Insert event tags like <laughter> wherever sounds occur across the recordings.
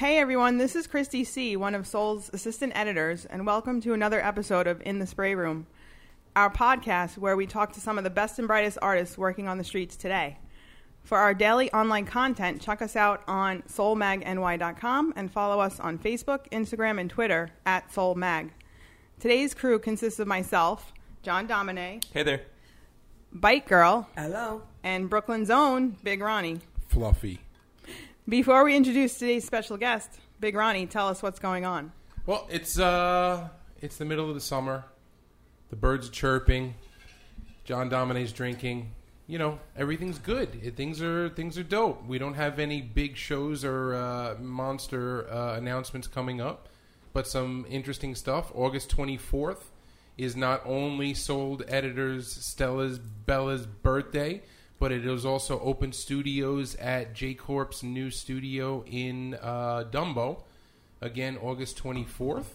Hey everyone, this is Christy C., one of Soul's assistant editors, and welcome to another episode of In the Spray Room, our podcast where we talk to some of the best and brightest artists working on the streets today. For our daily online content, check us out on soulmagny.com and follow us on Facebook, Instagram, and Twitter at soulmag. Today's crew consists of myself, John Domine, Hey there. Bite Girl, Hello. and Brooklyn's own Big Ronnie. Fluffy. Before we introduce today's special guest, Big Ronnie, tell us what's going on. Well, it's uh, it's the middle of the summer. The birds are chirping. John Domine's drinking. You know, everything's good. It, things are things are dope. We don't have any big shows or uh, monster uh, announcements coming up, but some interesting stuff. August twenty fourth is not only Sold Editors Stella's Bella's birthday, but it is also open studios at J Corp's new studio in uh, Dumbo. Again, August 24th.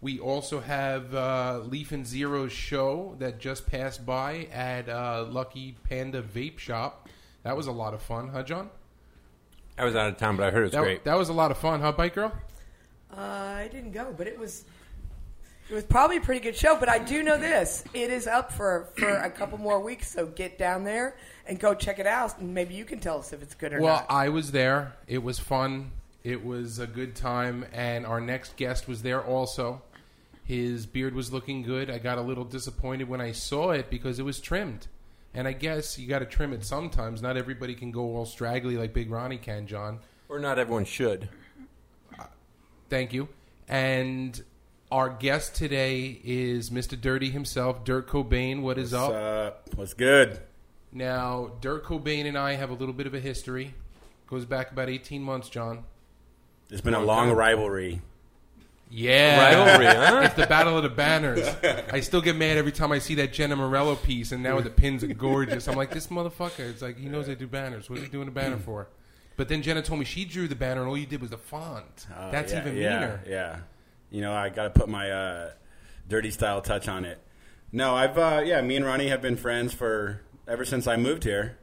We also have uh, Leaf and Zero's show that just passed by at uh, Lucky Panda Vape Shop. That was a lot of fun, huh, John? I was out of town, but I heard it was That, great. that was a lot of fun, huh, Bike Girl? Uh, I didn't go, but it was it was probably a pretty good show. But I do know this: it is up for for a couple more weeks. So get down there and go check it out, and maybe you can tell us if it's good or Well, not. Well, I was there. It was fun. It was a good time, and our next guest was there also. His beard was looking good. I got a little disappointed when I saw it because it was trimmed. And I guess you got to trim it sometimes. Not everybody can go all straggly like Big Ronnie can, John. or not everyone should. Thank you. And our guest today is Mr. Dirty himself, Dirt Cobain. What is up? What's up? What's good? Now, Dirt Cobain and I have a little bit of a history. Goes back about 18 months, John. It's been a Long long time. rivalry. Yeah. Rivalry, huh? It's the Battle of the Banners. I still get mad every time I see that Jenna Morello piece, and now the pins are gorgeous. I'm like, this motherfucker. It's like, he knows I do banners. What are you doing a banner for? But then Jenna told me she drew the banner, and all you did was the font. Uh, That's yeah, even yeah, meaner. Yeah. You know, I got to put my uh, dirty style touch on it. No, I've uh, yeah, me and Ronnie have been friends for ever since I moved here,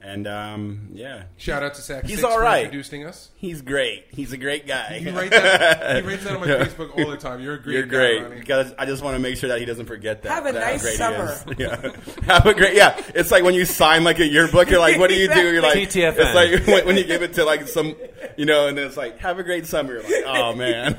and um, yeah, Shout out to Sack He's Six all for introducing us. he's great. He's a great guy. He writes, that, he writes that on my <laughs> Facebook all the time. You're a great You're guy, great Ronnie. because I just want to make sure that he doesn't forget that. Have a that nice great he summer. <laughs> Yeah. Have a great yeah. It's like when you sign like a yearbook. You're like, what do you do? You're like, TTFN. it's like when, <laughs> when you give it to like some, you know, and then it's like, have a great summer. You're like, oh <laughs> man.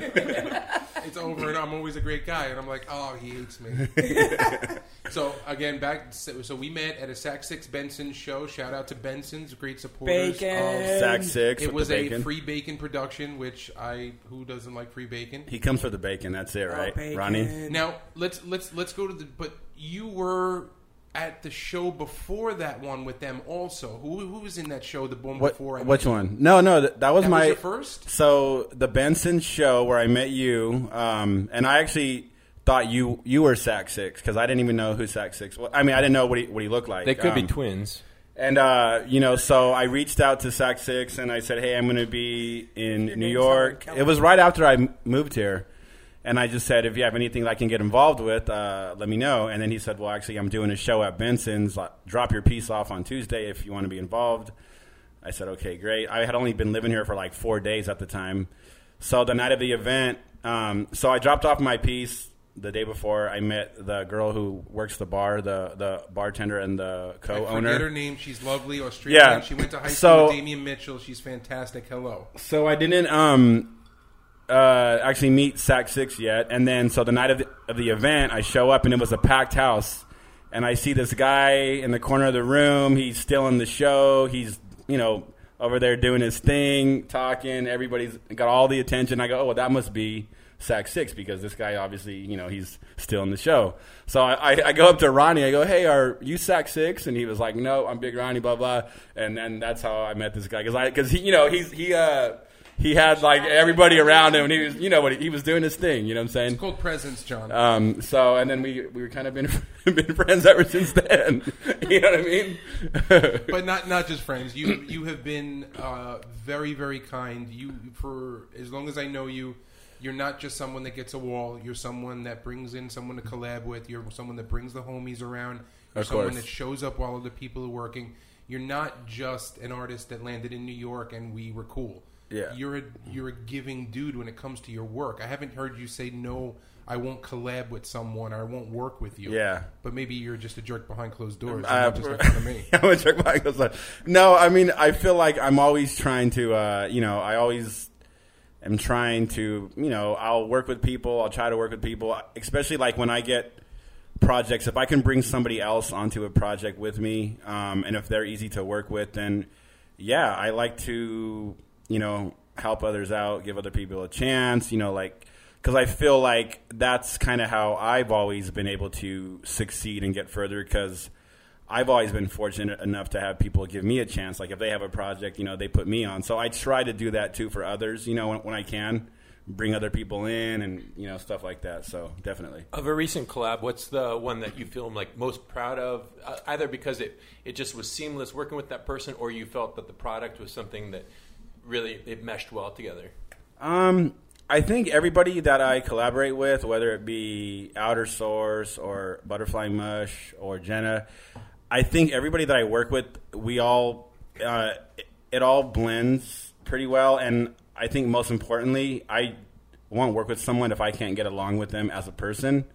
it's over and I'm always a great guy and I'm like oh he hates me <laughs> so again back so we met at a Sac 6 Benson show shout out to Benson's great supporters Bacon. of Sac six. it was the a free bacon production which I who doesn't like free bacon He comes for the bacon. That's it, oh, right, Oh. Ronnie? now let's let's let's go to the but you were at the show before that one with them also who, who was in that show the one What? before I Which met you? one? No, no. That, that was That was my your first? So the Benson show where I met you, um, and I actually thought you you were Sac Six because I didn't even know who Sac Six. was. I mean, I didn't know what he what he looked like. They could be Um, twins. And uh, you know, so I reached out to Sac Six and I said, "Hey, I'm going to be in Your New York." It was right after I m- moved here, and I just said, "If you have anything that I can get involved with, uh, let me know." And then he said, "Well, actually, I'm doing a show at Benson's. Drop your piece off on Tuesday if you want to be involved." I said, "Okay, great." I had only been living here for like four days at the time, so the night of the event, um, so I dropped off my piece. The day before, I met the girl who works the bar, the the bartender and the co-owner. forget her name she's lovely Australian Yeah. she went to high So- school with Damian Mitchell she's fantastic hello So I didn't um uh actually meet Sac Six yet, and then so the night of the, of the event, I show up and it was a packed house, and I see this guy in the corner of the room. He's still in the show. He's you know over there doing his thing, talking. Everybody's got all the attention. I go, oh well, that must be. Sac six because this guy obviously you know he's still in the show. So I, I, I go up to Ronnie. I go, "Hey, are you Sac six? And he was like, "No, I'm Big Ronnie." Blah blah. And then that's how I met this guy because I because he you know he's he uh he had like everybody around him and he was you know what he, he was doing his thing. You know what I'm saying? it's called presence John Um, so and then we we were kind of been <laughs> been friends ever since then. <laughs> you know what I mean? <laughs> but not not just friends. You you have been uh, very very kind. You for as long as I know you, you're not just someone that gets a wall. You're someone that brings in someone to collab with. You're someone that brings the homies around. You're Of someone course. that shows up while other people are working. You're not just an artist that landed in New York and we were cool. Yeah. you're a you're a giving dude when it comes to your work. I haven't heard you say no. I won't collab with someone or I won't work with you. Yeah. but maybe you're just a jerk behind closed doors. and Uh, not just in front of me. <laughs> I'm a jerk behind closed doors. No, I mean, I feel like I'm always trying to, uh, you know, I always am trying to, you know, I'll work with people. I'll try to work with people, especially like when I get projects. If I can bring somebody else onto a project with me, um, and if they're easy to work with, then yeah, I like to, you know, help others out, give other people a chance, you know, like because I feel like that's kind of how I've always been able to succeed and get further because I've always been fortunate enough to have people give me a chance. Like if they have a project, you know, they put me on. So I try to do that too for others, you know, when, when I can, bring other people in and you know stuff like that. So definitely. Of a recent collab, what's the one that you feel like most proud of? Uh, either because it, it just was seamless working with that person, or you felt that the product was something that really it meshed well together. Um, I think everybody that I collaborate with, whether it be Outer Source or Butterfly Mush or Jenna, I think everybody that I work with, we all, uh, it, all blends pretty well. And I think most importantly, I won't work with someone if I can't get along with them as a person.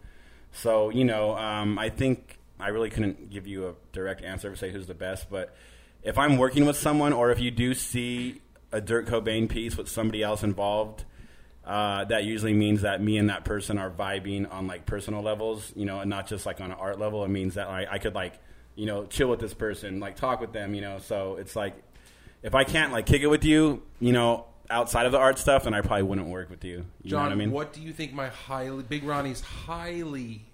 So, you know, um, I think I really couldn't give you a direct answer to say who's the best, but if I'm working with someone or if you do see a Dirt Cobain piece with somebody else involved, uh, that usually means that me and that person are vibing on like personal levels, you know, and not just like on an art level. It means that like, I could like, you know, chill with this person, like talk with them, you know. So it's like, if I can't like kick it with you, you know, outside of the art stuff, then I probably wouldn't work with you. You John, know what I mean? what do you think my highly Big Ronnie's highly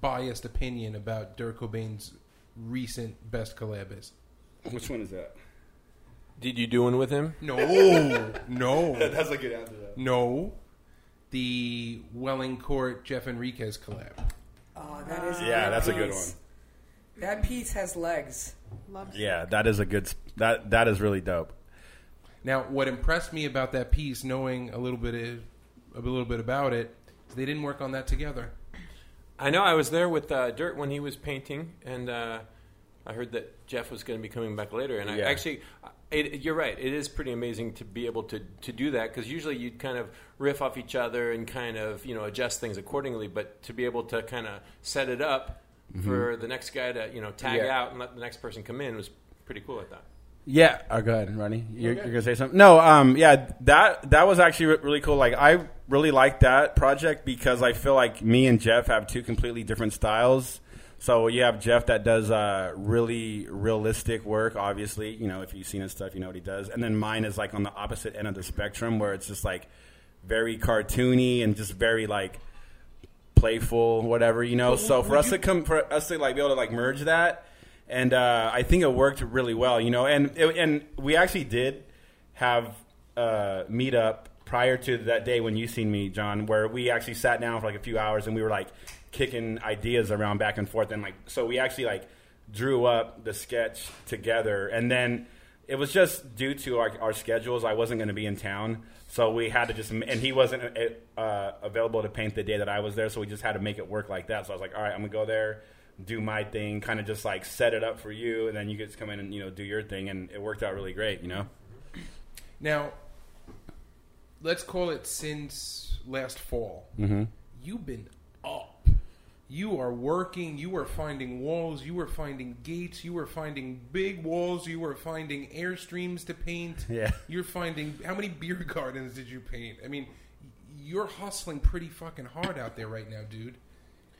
biased opinion about Dirt Cobain's recent best collab is? Which one is that? Did you do one with him? No, <laughs> no, <laughs> That's a good answer. no. The Welling Court Jeff Henriquez collab. Oh, that is Yeah, that's a good one. That piece has legs. Love Yeah, that is a good. sp- That that is really dope. Now, what impressed me about that piece, knowing a little bit of, a little bit about it, is they didn't work on that together. I know I was there with uh, Dirt when he was painting, and uh, I heard that Jeff was going to be coming back later. And I Yeah. actually, it, you're right. It is pretty amazing to be able to, to do that because usually you'd kind of riff off each other and kind of you know adjust things accordingly. But to be able to kind of set it up for the next guy to you know tag Yeah. out and let the next person come in was pretty cool. I thought. Yeah. Oh, go ahead, Ronnie. You're, you're gonna say something? No. Um. Yeah. That that was actually really cool. Like I really like that project because I feel like me and Jeff have two completely different styles. So you have Jeff that does uh, really realistic work. Obviously, you know if you've seen his stuff, you know what he does. And then mine is like on the opposite end of the spectrum, where it's just like very cartoony and just very like playful, whatever you know. But so for us you- to come, for us to like be able to like merge that, and uh, I think it worked really well, you know. And it, and we actually did have uh, meet up prior to that day when you seen me, John, where we actually sat down for like a few hours and we were like kicking ideas around back and forth, and like so we actually like drew up the sketch together, and then it was just due to our, our schedules. I wasn't going to be in town, so we had to just and he wasn't uh, available to paint the day that I was there, so we just had to make it work like that. So I was like, all right, I'm gonna go there, do my thing, kind of just like set it up for you, and then you get to come in and you know do your thing, and it worked out really great, you know. Now, let's call it since last fall. Mm-hmm. You've been up. You are working. You are finding walls. You are finding gates. You are finding big walls. You are finding airstreams to paint. <laughs> Yeah. You're finding how many beer <laughs> gardens did you paint? I mean, you're hustling pretty fucking hard out there right now, dude.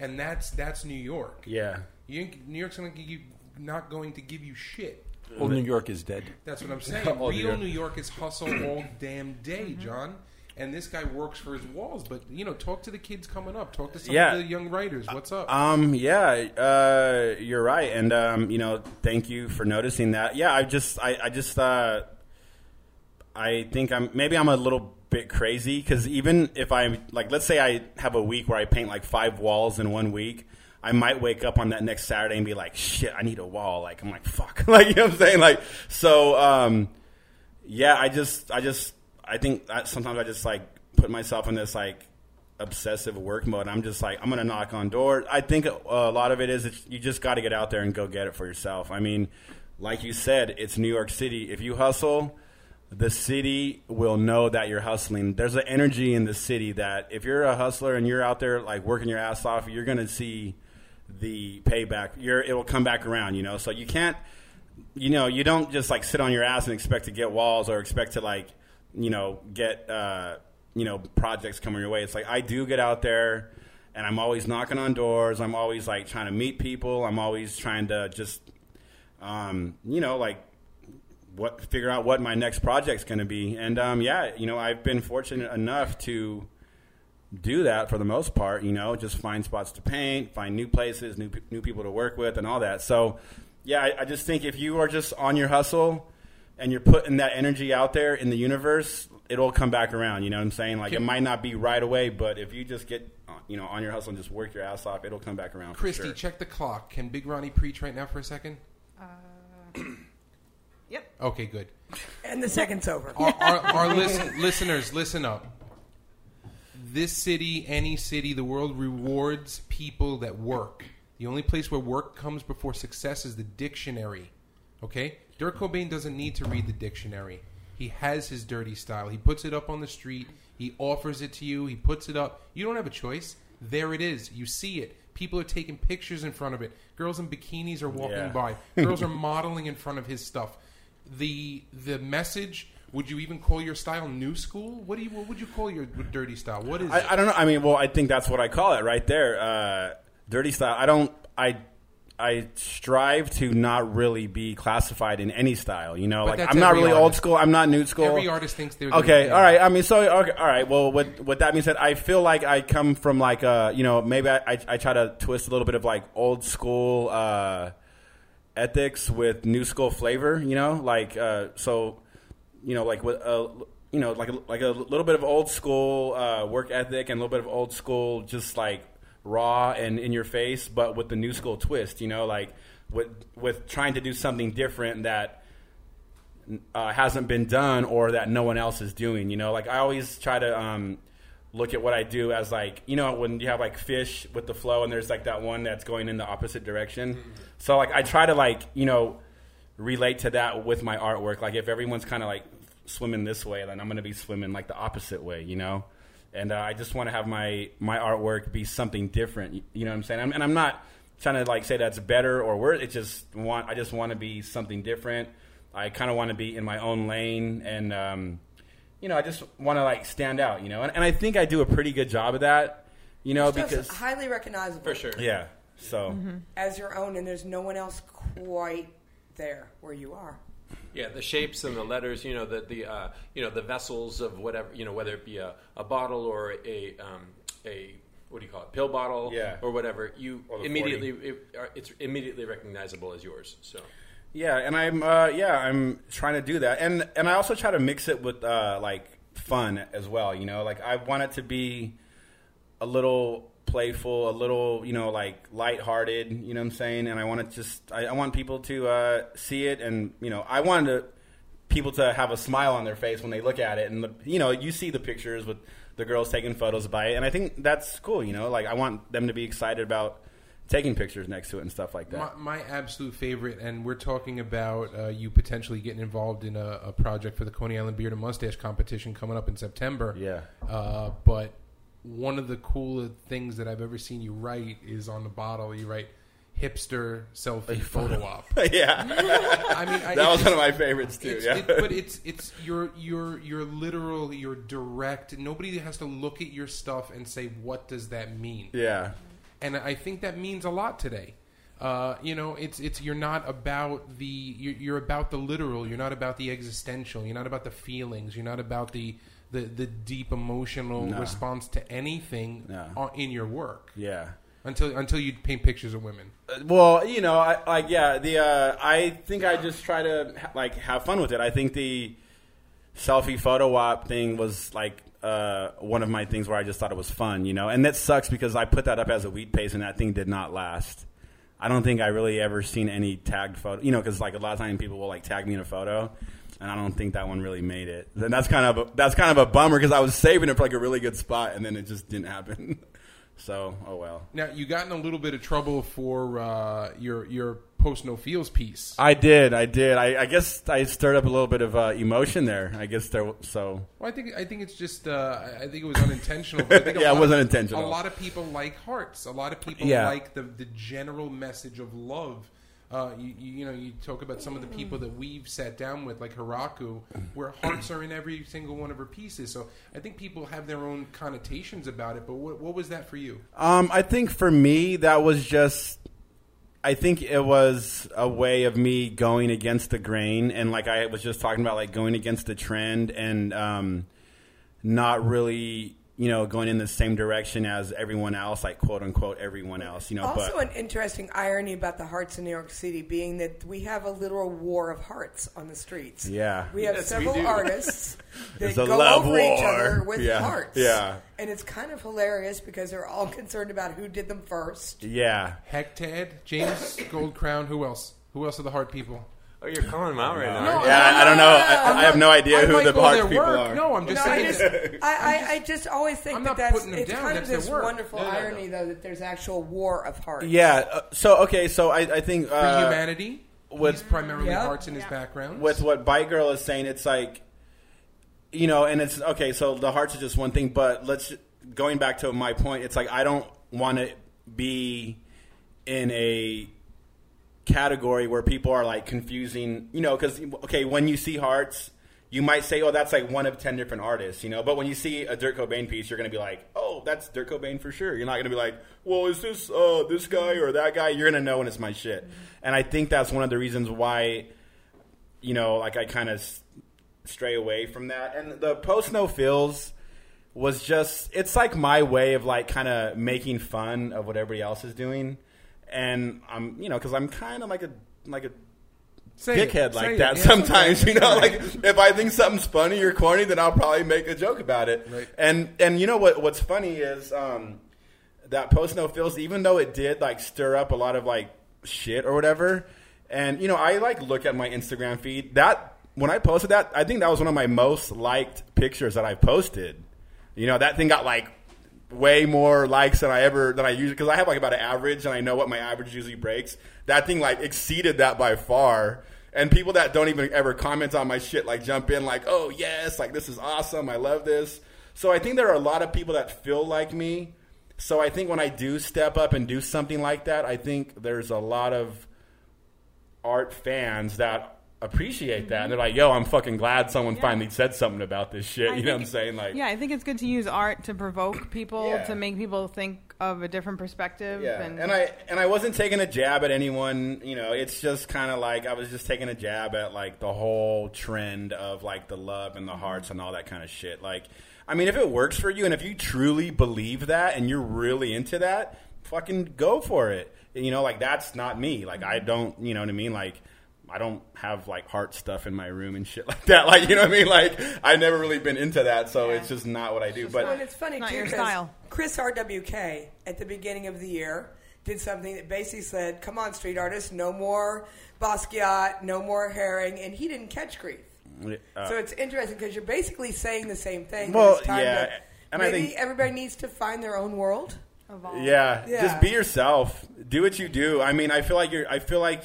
And that's that's New York. Yeah. You New York's not, give you, not going to give you shit. Old New York is dead. That's what I'm <laughs> saying. All Real York. New York is hustle all damn day, mm-hmm. John. And this guy works for his walls. But you know, talk to the kids coming up. Talk to some Yeah. of the young writers. What's up? Um. Yeah. Uh. You're right, and um. You know, thank you for noticing that. Yeah. I just. I. I just. Uh. I think I'm. Maybe I'm a little bit crazy because even if I like, let's say I have a week where I paint like five walls in one week. I might wake up on that next Saturday and be like, "Shit, I need a wall." Like I'm like, "Fuck," <laughs> like you know what I'm saying. Like so, um, yeah. I just, I just, I think sometimes I just like put myself in this like obsessive work mode. I'm just like, I'm gonna knock on doors. I think a, a lot of it is you just got to get out there and go get it for yourself. I mean, like you said, it's New York City. If you hustle, the city will know that you're hustling. There's an energy in the city that if you're a hustler and you're out there like working your ass off, you're gonna see the payback. You're it will come back around, you know. So you can't, you know, you don't just like sit on your ass and expect to get walls or expect to like, you know, get uh, you know projects coming your way. It's like I do get out there and I'm always knocking on doors. I'm always like trying to meet people. I'm always trying to just, um, you know, like what figure out what my next project's going to be. And um, yeah, you know, I've been fortunate enough to do that for the most part. You know, just find spots to paint, find new places, new new people to work with, and all that. So yeah, I, I just think if you are just on your hustle and you're putting that energy out there in the universe, it'll come back around. You know what I'm saying? Like it might not be right away, but if you just get uh, you know on your hustle and just work your ass off, it'll come back around. for Christy, sure. check the clock. Can Big Ronnie preach right now for a second? <clears throat> Yep. Okay, good. And the second's over. Our, our, our <laughs> listen, listeners, listen up. This city, any city, the world rewards people that work. The only place where work comes before success is the dictionary. Okay? Dirt Cobain doesn't need to read the dictionary. He has his dirty style. He puts it up on the street. He offers it to you. He puts it up. You don't have a choice. There it is. You see it. People are taking pictures in front of it. Girls in bikinis are walking Yeah. by. Girls are <laughs> modeling in front of his stuff. The the message. Would you even call your style new school? What do you? What would you call your dirty style? What is it? I, I don't know. I mean, well, I think that's what I call it right there. Uh, dirty style. I don't. I. I strive to not really be classified in any style. You know, But like that's I'm not every really old artist. school. I'm not new school. Every artist thinks they're Okay, all right. I mean, so okay, all right. Well, with with that being said, I feel like I come from like uh, you know, maybe I, I I try to twist a little bit of like old school uh, ethics with new school flavor. You know, like uh, so, you know, like with uh, you know, like a, like a little bit of old school uh, work ethic and a little bit of old school, just like raw and in your face, but with the new school twist. You know, like with with trying to do something different that uh, hasn't been done or that no one else is doing. You know, like I always try to um, look at what I do as like you know when you have like fish with the flow and there's like that one that's going in the opposite direction. So like I try to like you know relate to that with my artwork. Like if everyone's kind of like swimming this way, then I'm going to be swimming like the opposite way. You know. And uh, I just want to have my, my artwork be something different. You, you know what I'm saying? I'm, and I'm not trying to like say that's better or worse. It just want I just want to be something different. I kind of want to be in my own lane, and um, you know, I just want to like stand out. You know, and, and I think I do a pretty good job of that. You know, Stuff's because highly recognizable For sure. yeah. So as your own, and there's no one else quite there where you are. Yeah, the shapes and the letters, you know, the the uh, you know the vessels of whatever, you know, whether it be a, a bottle or a um, a what do you call it, pill bottle, Yeah. or whatever, you Or immediately it, uh, it's immediately recognizable as yours. So Yeah, and I'm uh, yeah, I'm trying to do that, and and I also try to mix it with uh, like fun as well. You know, like I want it to be a little playful, a little you know like lighthearted. You know what I'm saying? And I want to just I, I want people to uh, see it, and you know I want to people to have a smile on their face when they look at it, and the, you know you see the pictures with the girls taking photos by it, and I think that's cool. You know, like I want them to be excited about taking pictures next to it and stuff like that. My, my absolute favorite, and we're talking about uh, you potentially getting involved in a, a project for the Coney Island Beard and Mustache competition coming up in September. Yeah. Uh, but one of the cooler things that I've ever seen you write is on the bottle. You write hipster selfie <laughs> photo op. <laughs> yeah. I mean, I, <laughs> that was one of my favorites too. It's, yeah, it, but it's it's you're you're you're literal. You're direct. Nobody has to look at your stuff and say what does that mean. yeah, and I think that means a lot today. Uh, you know, it's it's you're not about the you're, you're about the literal. You're not about the existential. You're not about the feelings. You're not about the the, the deep emotional No. response to anything No. in your work yeah. until until you paint pictures of women. Uh, Well, you know, I like yeah. The uh, I think I just try to ha- like have fun with it. I think the selfie photo op thing was like uh, one of my things where I just thought it was fun, you know. And that sucks because I put that up as a wheat paste, and that thing did not last. I don't think I really ever seen any tagged photo, you know, because like a lot of times people will like tag me in a photo, and I don't think that one really made it. Then that's kind of a, that's kind of a bummer because I was saving it for like a really good spot, and then it just didn't happen. <laughs> So, oh well. Now you got in a little bit of trouble for uh, your your post no feels piece. I did, I did. I, I guess I stirred up a little bit of uh, emotion there. I guess there. So Well, I think I think it's just uh, I think it was unintentional. But I think <laughs> a Yeah, it wasn't of- intentional. A lot of people like hearts. A lot of people Yeah. like the the general message of love. Uh, you, you know you talk about some of the people that we've sat down with like Hiraku, where hearts are in every single one of her pieces. So I think people have their own connotations about it. But what, what was that for you? Um, I think for me, that was just. I think it was a way of me going against the grain, and like I was just talking about, like going against the trend, and um, not really, you know, going in the same direction as everyone else, like quote unquote everyone else, you know. Also, but an interesting irony about the hearts in New York City being that we have a literal war of hearts on the streets. yeah, We have Yes, several do. artists <laughs> that a go love over each other with Yeah, hearts. yeah. And it's kind of hilarious because they're all concerned about who did them first. yeah. Hektad, James Goldcrown, Who else? Who else are the heart people? Oh, you're calling them out right now. No, aren't Yeah, I, I don't know. I, I have no idea I who the all Parks their people work. are. No, I'm <laughs> just No, I just, I, I, I just always think I'm that that's it's down, kind that's of this work. wonderful No, no, no. irony, though, that there's actual war of hearts. Yeah. Uh, so okay. So I, I think for uh, humanity. with- He's primarily Yeah. hearts in his background. with what Bite Girl is saying, it's like, you know, and it's okay. So the hearts are just one thing, but let's going back to my point. It's like I don't want to be in a category where people are like confusing, you know, because okay, when you see hearts. You might say, "Oh, that's like one of ten different artists," you know. But when you see a Dirt Cobain piece, you're going to be like, "Oh, that's Dirt Cobain for sure." You're not going to be like, "Well, is this uh, this guy or that guy?" You're going to know when it's my shit. And I think that's one of the reasons why you know, like I kind of s- stray away from that. And the post no feels was just it's like my way of like kind of making fun of what everybody else is doing. And I'm, you know, because I'm kind of like a like a Say it. dickhead Say like it. that Yeah, sometimes. You know, like if I think something's funny or corny, then I'll probably make a joke about it. Right. And and you know what? What's funny is um, that post no feels, even though it did like stir up a lot of like shit or whatever. And you know, I like look at my Instagram feed. That when I posted that, I think that was one of my most liked pictures that I posted. You know, that thing got like way more likes than I ever than I usually because I have like about an average and I know what my average usually breaks. That thing like exceeded that by far. And people that don't even ever comment on my shit like jump in like, "Oh yes, like this is awesome. I love this." So I think there are a lot of people that feel like me. So I think when I do step up and do something like that, I think there's a lot of art fans that appreciate that. And they're like, "Yo, I'm fucking glad someone Yeah. finally said something about this shit." I you know what I'm saying? Like, Yeah, I think it's good to use art to provoke people, Yeah. to make people think of a different perspective. Yeah, and, and I and I wasn't taking a jab at anyone. You know, it's just kind of like I was just taking a jab at like the whole trend of like the love and the mm-hmm. hearts and all that kind of shit. Like, I mean, if it works for you and if you truly believe that and you're really into that, fucking go for it. You know, like that's not me. Like I mm-hmm. don't. You know what I mean? Like. I don't have like heart stuff in my room and shit <laughs> like that. Like you know what I mean? Like I've never really been into that, so Yeah. it's just not what I do. just But Well, and it's funny Not too your 'cause style. Chris RWK at the beginning of the year did something that basically said, "Come on, street artists, no more Basquiat, no more Haring," and he didn't catch grief. uh, so it's interesting because you're basically saying the same thing. Well, it's time yeah, to- and I maybe think- everybody needs to find their own world. evolve. Yeah, Yeah. just be yourself. Do what you do. I mean, I feel like you're. I feel like,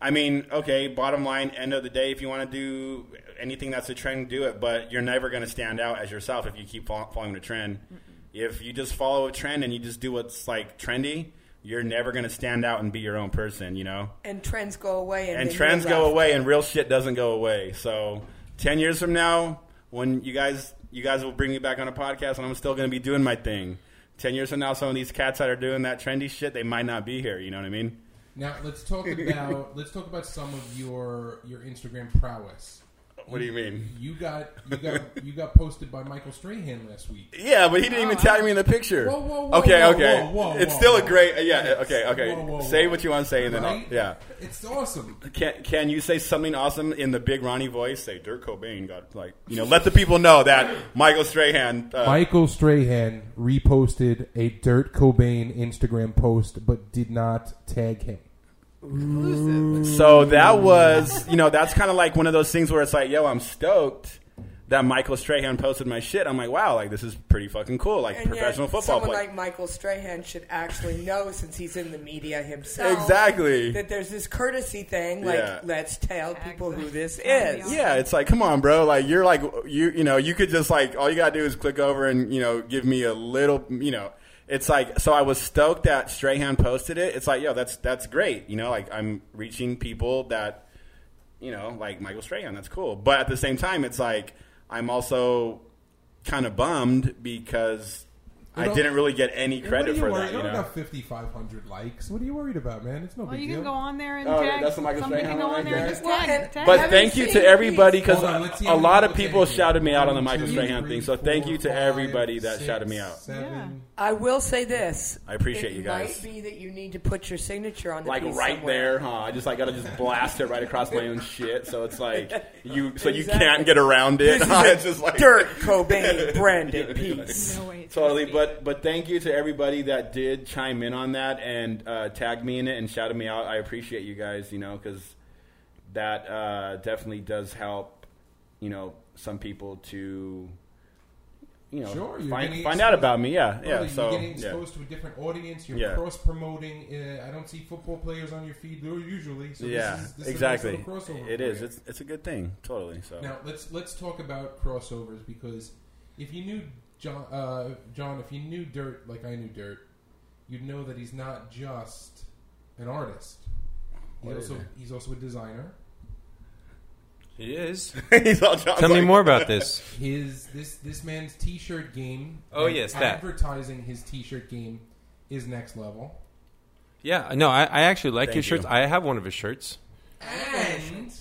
I mean, okay. Bottom line, end of the day, if you want to do anything that's a trend, do it. But you're never going to stand out as yourself if you keep following the trend. If you just follow a trend and you just do what's like trendy, you're never going to stand out and be your own person. You know. And trends go away, and, And trends go away, and real shit doesn't go away. So, ten years from now, when you guys you guys will bring me back on a podcast, and I'm still going to be doing my thing. Ten years from now, some of these cats that are doing that trendy shit, they might not be here. You know what I mean? Now let's talk <laughs> about let's talk about some of your your Instagram prowess. What do you mean? You got you got <laughs> you got posted by Michael Strahan last week. Yeah, but he didn't even Oh, tag me in the picture. Whoa, whoa, whoa, okay, whoa, okay. whoa, whoa, it's whoa, still a great. Yeah, okay, okay. Whoa, whoa, say whoa. what you want to say, and then I'll, yeah. It's awesome. Can can you say something awesome in the big Ronnie voice? Say Dirt Cobain got like you know. Let the people know that Michael Strahan. Uh, Michael Strahan reposted a Dirt Cobain Instagram post, but did not tag him. Exclusive. So that was, you know, that's kind of like one of those things where it's like, yo, I'm stoked, that Michael Strahan posted my shit. I'm like, wow, like this is pretty fucking cool. Like And professional yet, football someone player. like Michael Strahan should actually know, since he's in the media himself, Exactly. that there's this courtesy thing. Like, Yeah. let's tell people who this is. Yeah, it's like, come on, bro. Like you're like you you know, you could just like all you gotta do is click over and, you know, give me a little you know it's like so I was stoked that Strahan posted it. It's like, yo, that's that's great. You know, like I'm reaching people that you know, like Michael Strahan, that's cool. But at the same time it's like I'm also kind of bummed because I didn't really get any credit for worried? that, You you don't know. got 5,500 likes. What are you worried about, man? It's no Well, big you deal. can go on there and Oh, tag. that's the Michael somebody Strahan can go one on there and there? just Well, tag. tag. But thank you to everybody because Hold on, let's see a how many lot of people people tagged you. shouted me out on the One, Michael two, Strahan thing. So thank you to everybody that shouted me out. I will say this. I appreciate it you guys. might be that you need to put your signature on the like piece right somewhere. there, huh? I just like gotta just blast it right across my own shit. So it's like you, so you Exactly. can't get around it. This is huh? a it's <laughs> just like Dirt Cobain branded <laughs> piece. No way. it's Totally, risky. But but thank you to everybody that did chime in on that and uh, tagged me in it and shouted me out. I appreciate you guys, you know, because that uh, definitely does help, you know, some people to, you know, Sure, find find out about me. Yeah, yeah. you're So getting yeah. exposed to a different audience. You're Yeah. cross promoting. Uh, I don't see football players on your feed usually. So yeah, this is, this exactly. Nice it is. It's it's a good thing. Totally. So Now let's let's talk about crossovers because if you knew John, uh, John, if you knew Dirt like I knew Dirt, you'd know that he's not just an artist. He What is also he? he's also a designer. It is. <laughs> He's all John's Tell me like- more about this. His this this man's T-shirt game. Oh, and yes, that. advertising his T-shirt game is next level. Yeah, no, I, I actually like Thank his shirts. you. I have one of his shirts. And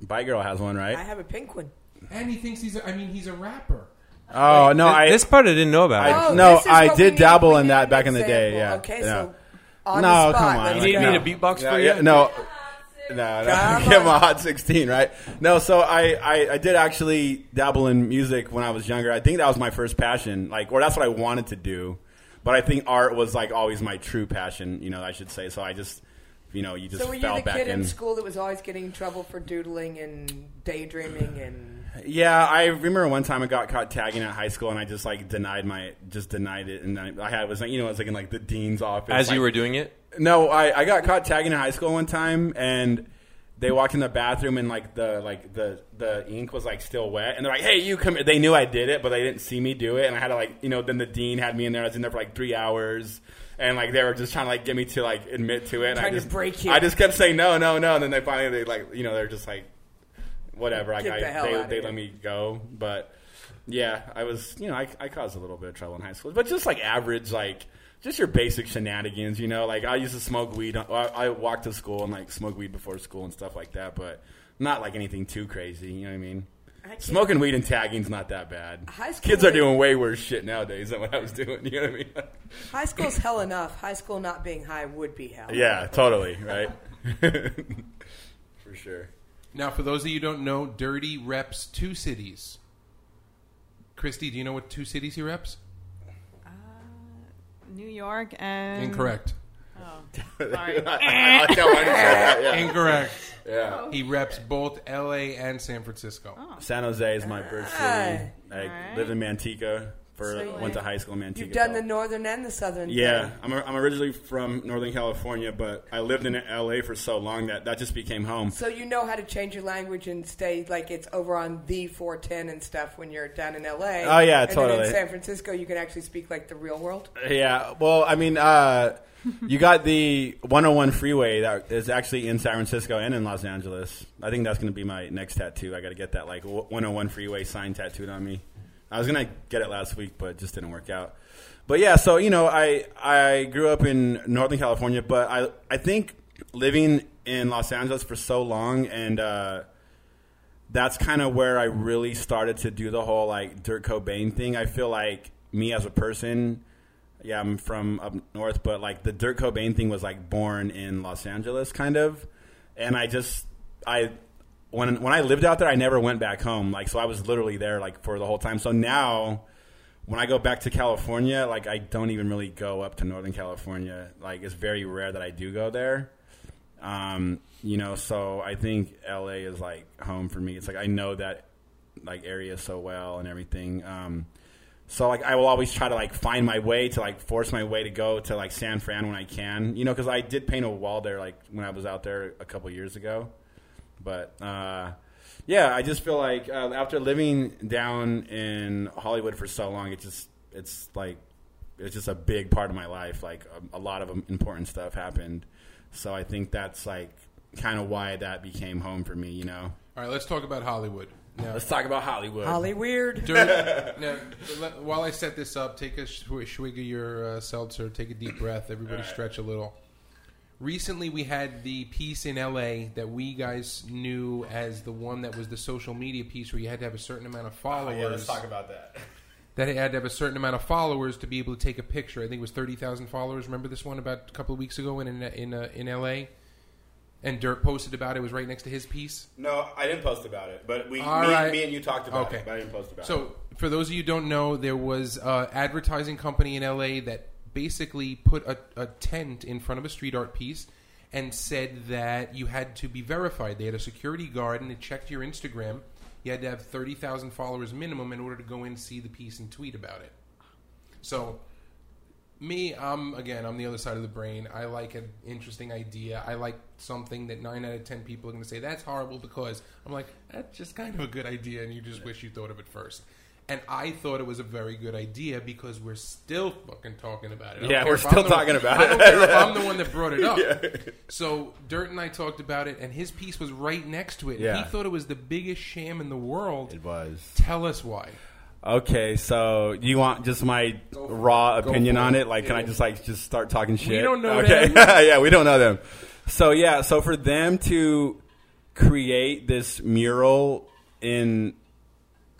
Bite Girl has one, right? I have a pink one. and he thinks he's a, I mean he's a rapper. Oh no, Th- I this part I didn't know about. I- Oh, no, this is I what did need- dabble we in need that an back in the day, example. yeah. Okay, Yeah. so on No, the spot, come on. let's you need go. me to beatbox Yeah, for yeah, you? no, no, no. Come <laughs> Give him a hot sixteen, right? No, so I, I, I did actually dabble in music when I was younger. I think that was my first passion, like, or that's what I wanted to do. But I think art was like always my true passion, you know. I should say. So I just, you know, you just So were you fell the back kid in. in school that was always getting in trouble for doodling and daydreaming and Yeah, I remember one time I got caught tagging at high school, and I just like denied my, just denied it, and I, I had was like, you know, I was like in like the dean's office As like, you were doing it? No, I, I got caught tagging in high school one time, and they walked in the bathroom, and like the like the the ink was like still wet, and they're like, "Hey, you come!" here." They knew I did it, but they didn't see me do it, and I had to like you know. Then the dean had me in there. I was in there for like three hours, and like they were just trying to like get me to like admit to it. And I Trying to just break you. I just kept saying no, no, no, and then they finally they like you know they're just like whatever. Get I, the hell they outta they let me go, but yeah, I was you know I I caused a little bit of trouble in high school, but just like average like just your basic shenanigans, you know. Like I used to smoke weed. I, I walked to school and like smoke weed before school and stuff like that, but not like anything too crazy. You know what I mean? I Smoking weed and tagging's not that bad. High school Kids are doing way worse shit nowadays than what I was doing. You know what I mean? high school's hell enough. High school not being high would be hell. yeah, totally. Right. <laughs> For sure. Now, for those of you who don't know, Dirty reps two cities. Christy, do you know what two cities he reps? Uh, New York and Incorrect. Oh, sorry. <laughs> I like how mine said that, <laughs> yeah. Incorrect. yeah. He reps both L.A. and San Francisco. Oh. San Jose is my birth city. I Alright. lived in Manteca for So you- went to high school in Manteca. You've done the northern and the southern. Yeah, thing. I'm, I'm originally from Northern California, but I lived in LA for so long that that just became home. So you know how to change your language and stay like it's over on the 410 and stuff when you're down in LA. Oh, yeah, and Then totally. in San Francisco, you can actually speak like the real world. Yeah, well, I mean, uh, <laughs> you got the 101 freeway that is actually in San Francisco and in Los Angeles. I think that's going to be my next tattoo. I got to get that like 101 freeway sign tattooed on me. I was gonna get it last week, but it just didn't work out. But yeah, so you know, I I grew up in Northern California, but I I think living in Los Angeles for so long and. uh that's kind of where I really started to do the whole like Dirt Cobain thing. I feel like me as a person, yeah, I'm from up north, but like the Dirt Cobain thing was like born in Los Angeles, kind of, and I just I when when I lived out there, I never went back home. Like, so I was literally there like for the whole time. So now. When I go back to California, like I don't even really go up to Northern California. Like it's very rare that I do go there. Um, you know, so I think LA is like home for me. It's like I know that like area so well and everything. Um, so like I will always try to like find my way to like force my way to go to like San Fran when I can, you know, because I did paint a wall there like when I was out there a couple years ago. But uh, yeah, I just feel like uh, after living down in Hollywood for so long, it just it's like it's just a big part of my life. Like a, a lot of important stuff happened, so I think that's like kind of why that became home for me. You know. All right, let's talk about Hollywood. Now, Let's talk about Hollywood. Holly weird. during, <laughs> now, while I set this up, take a sw- swig of your uh, seltzer, take a deep breath, everybody stretch a little. Recently, we had the piece in LA that we guys knew as the one that was the social media piece where you had to have a certain amount of Oh, followers. yeah, let's talk about that. <laughs> that it had to have a certain amount of followers to be able to take a picture. I think it was thirty thousand followers. Remember this one about a couple of weeks ago in in in, uh, in L.A. And Dirt posted about it. It was right next to his piece. No, I didn't post about it, but we, me, right. me and you talked about Okay. it, but I didn't post about it. So, for those of you who don't know, there was an advertising company in LA that basically put a, a tent in front of a street art piece and said that you had to be verified. They had a security guard and it checked your Instagram. You had to have 30,000 followers minimum in order to go in, see the piece, and tweet about it. So, me, I'm again, I'm the other side of the brain. I like an interesting idea. I like something that nine out of ten people are going to say that's horrible because I'm like that's just kind of a good idea, and you just wish you thought of it first. And I thought it was a very good idea because we're still fucking talking about it. Yeah, we're still talking about I it. don't care if I'm the one that brought it <laughs> up. So Dirt and I talked about it, and his piece was right next to it. Yeah. He thought it was the biggest sham in the world. it was. Tell us why. Okay, so you want just my raw opinion on it. it? Like, can I just like just start talking shit? We don't know Okay, them. <laughs> yeah, we don't know them. So yeah, so for them to create this mural in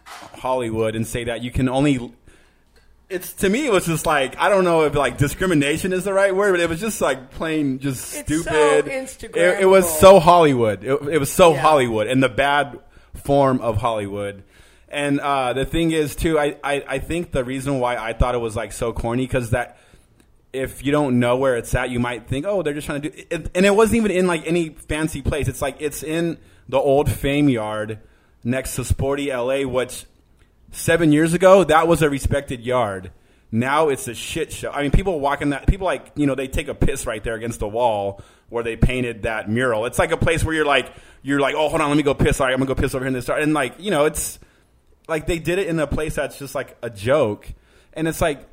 Hollywood and say that you can only it's to me it was just like I don't know if like discrimination is the right word, but it was just like plain just It's so stupid. Instagrammable. it, it was so Hollywood. It, it was so Yeah. Hollywood and the bad form of Hollywood. And uh, the thing is too, I, I I think the reason why I thought it was like so corny because that if you don't know where it's at, you might think, oh, they're just trying to do. It, and it wasn't even in like any fancy place. It's like it's in the old Fame Yard next to Sporty LA, which seven years ago that was a respected yard. Now it's a shit show. I mean, people walking that people like you know they take a piss right there against the wall where they painted that mural. It's like a place where you're like you're like, oh, hold on, let me go piss. All right, I'm gonna go piss over here in this. And like you know, it's like they did it in a place that's just like a joke, and it's like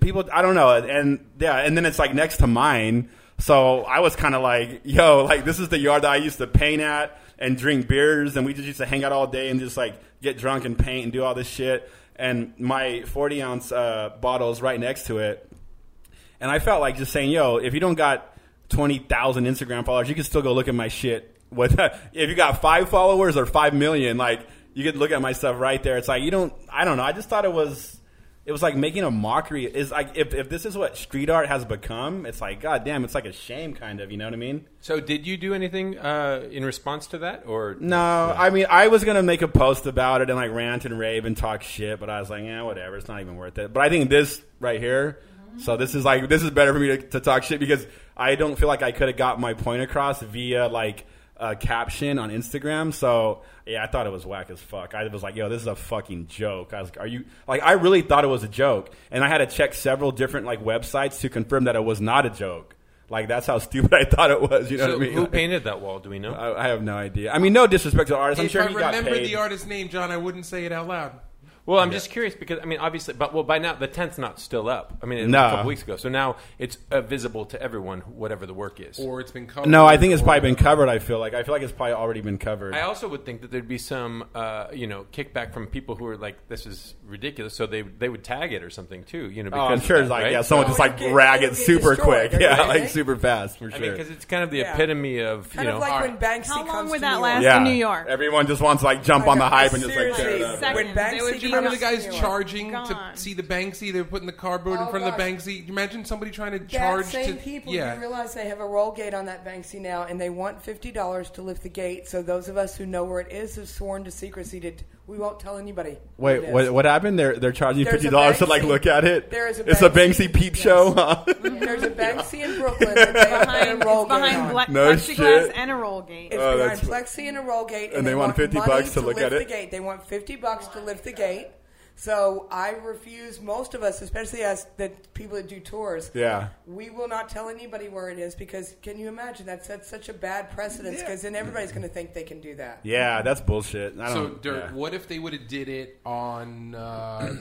people. I don't know, and yeah, and then it's like next to mine. So I was kind of like, yo, like this is the yard that I used to paint at and drink beers, and we just used to hang out all day and just like get drunk and paint and do all this shit. And my 40 ounce uh, bottle is right next to it, and I felt like just saying, yo, if you don't got 20,000 Instagram followers, you can still go look at my shit. With <laughs> if you got five followers or five million, like you could look at my stuff right there. It's like you don't. I don't know. I just thought it was. It was like making a mockery. Is like if, if this is what street art has become, it's like god damn, it's like a shame, kind of. You know what I mean? So, did you do anything uh, in response to that, or No, I mean I was gonna make a post about it and like rant and rave and talk shit, but I was like, yeah, whatever. It's not even worth it. But I think this right here. So this is like this is better for me to, to talk shit because I don't feel like I could have got my point across via like a caption on Instagram. So yeah, I thought it was whack as fuck. I was like, yo, this is a fucking joke. I was like, are you like? I really thought it was a joke, and I had to check several different like websites to confirm that it was not a joke. Like that's how <laughs> stupid I thought it was. You know So what I mean? who Like, painted that wall? Do we know? I, I have no idea. I mean, no disrespect to the artist. I'm sure I he got paid. If I remember the artist's name, John, I wouldn't say it out loud. Well, I'm just curious because I mean, obviously, but well, by now the tent's not still up. I mean, it was No. a couple weeks ago, so now it's uh, visible to everyone, whatever the work is. Or it's been covered. No, I think it's probably been covered. I feel like I feel like it's probably already been covered. I also would think that there'd be some, uh, you know, kickback from people who are like, "This is ridiculous," so they they would tag it or something too. You know, oh, I'm sure it's that, like right? yeah, someone Oh, just like it'll get- rag it'll it get super destroyed, quick, yeah, like super fast for I sure. mean, because it's kind of the Yeah. epitome of you know. of like All when right. Banksy How comes long would to that New last York. yeah, in New York? everyone just wants to like jump on the hype and just like seriously. tear it up. Seconds. When They Banksy would comes be Remember the guys charging Gone. to see the Banksy? They were putting the cardboard in Oh, front of the gosh. Banksy. Imagine somebody trying to That charge same to people, yeah. you realize they have a roll gate on that Banksy now, and they want fifty dollars to lift the gate. So those of us who know where it is have sworn to secrecy to t- We won't tell anybody. Wait, it is. what, what happened? They're they're charging There's fifty dollars to like look at it. there is a it's a Banksy- Banksy peep yes. show. Huh? <laughs> There's a <laughs> Banksy in Brooklyn behind, put a roll it's behind on. ble- No plexiglass shit. and a roll gate. It's Oh, behind that's- Plexi and a roll gate, and, And they want 50 money bucks to look lift at the it? gate. They want fifty bucks to lift the gate. So I refuse. Most of us, especially us, the people that do tours, Yeah. we will not tell anybody where it is because can you imagine that sets such a bad precedence? Because then everybody's going to think they can do that. Yeah, that's bullshit. I So, don't. Dirk, yeah. what if they would have did it on? Uh,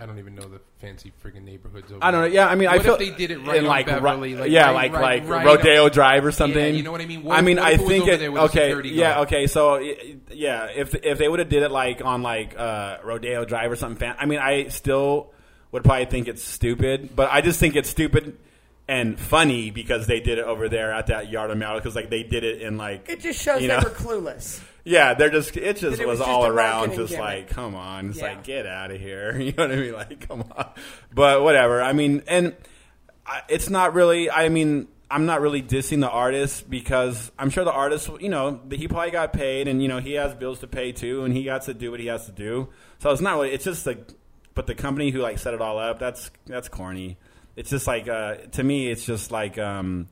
I don't even know the fancy friggin' neighborhoods. Over I don't know. Yeah, I mean, I What feel if they did it right in like, Beverly, ri- like, yeah, right- like right- like right Rodeo Drive or something. Yeah, you know what I mean? What I mean, I if it was think over it. there with a Okay, yeah, guard? okay. So yeah, if if they would have did it like on like uh, Rodeo Drive or something, fan- I mean, I still would probably think it's stupid, but I just think it's stupid and funny because they did it over there at that yard of because like they did it in like It just shows you they were clueless. <laughs> Yeah, they're just it just it was, was just all around just gimmick. like come on. It's Yeah. like get out of here. <laughs> You know what I mean? Like come on. But whatever. I mean, and it's not really I mean, I'm not really dissing the artist because I'm sure the artist, you know, he probably got paid and you know, he has bills to pay too and he got to do what he has to do. So it's not really it's just like but the company who like set it all up, that's that's corny. It's just like uh to me it's just like um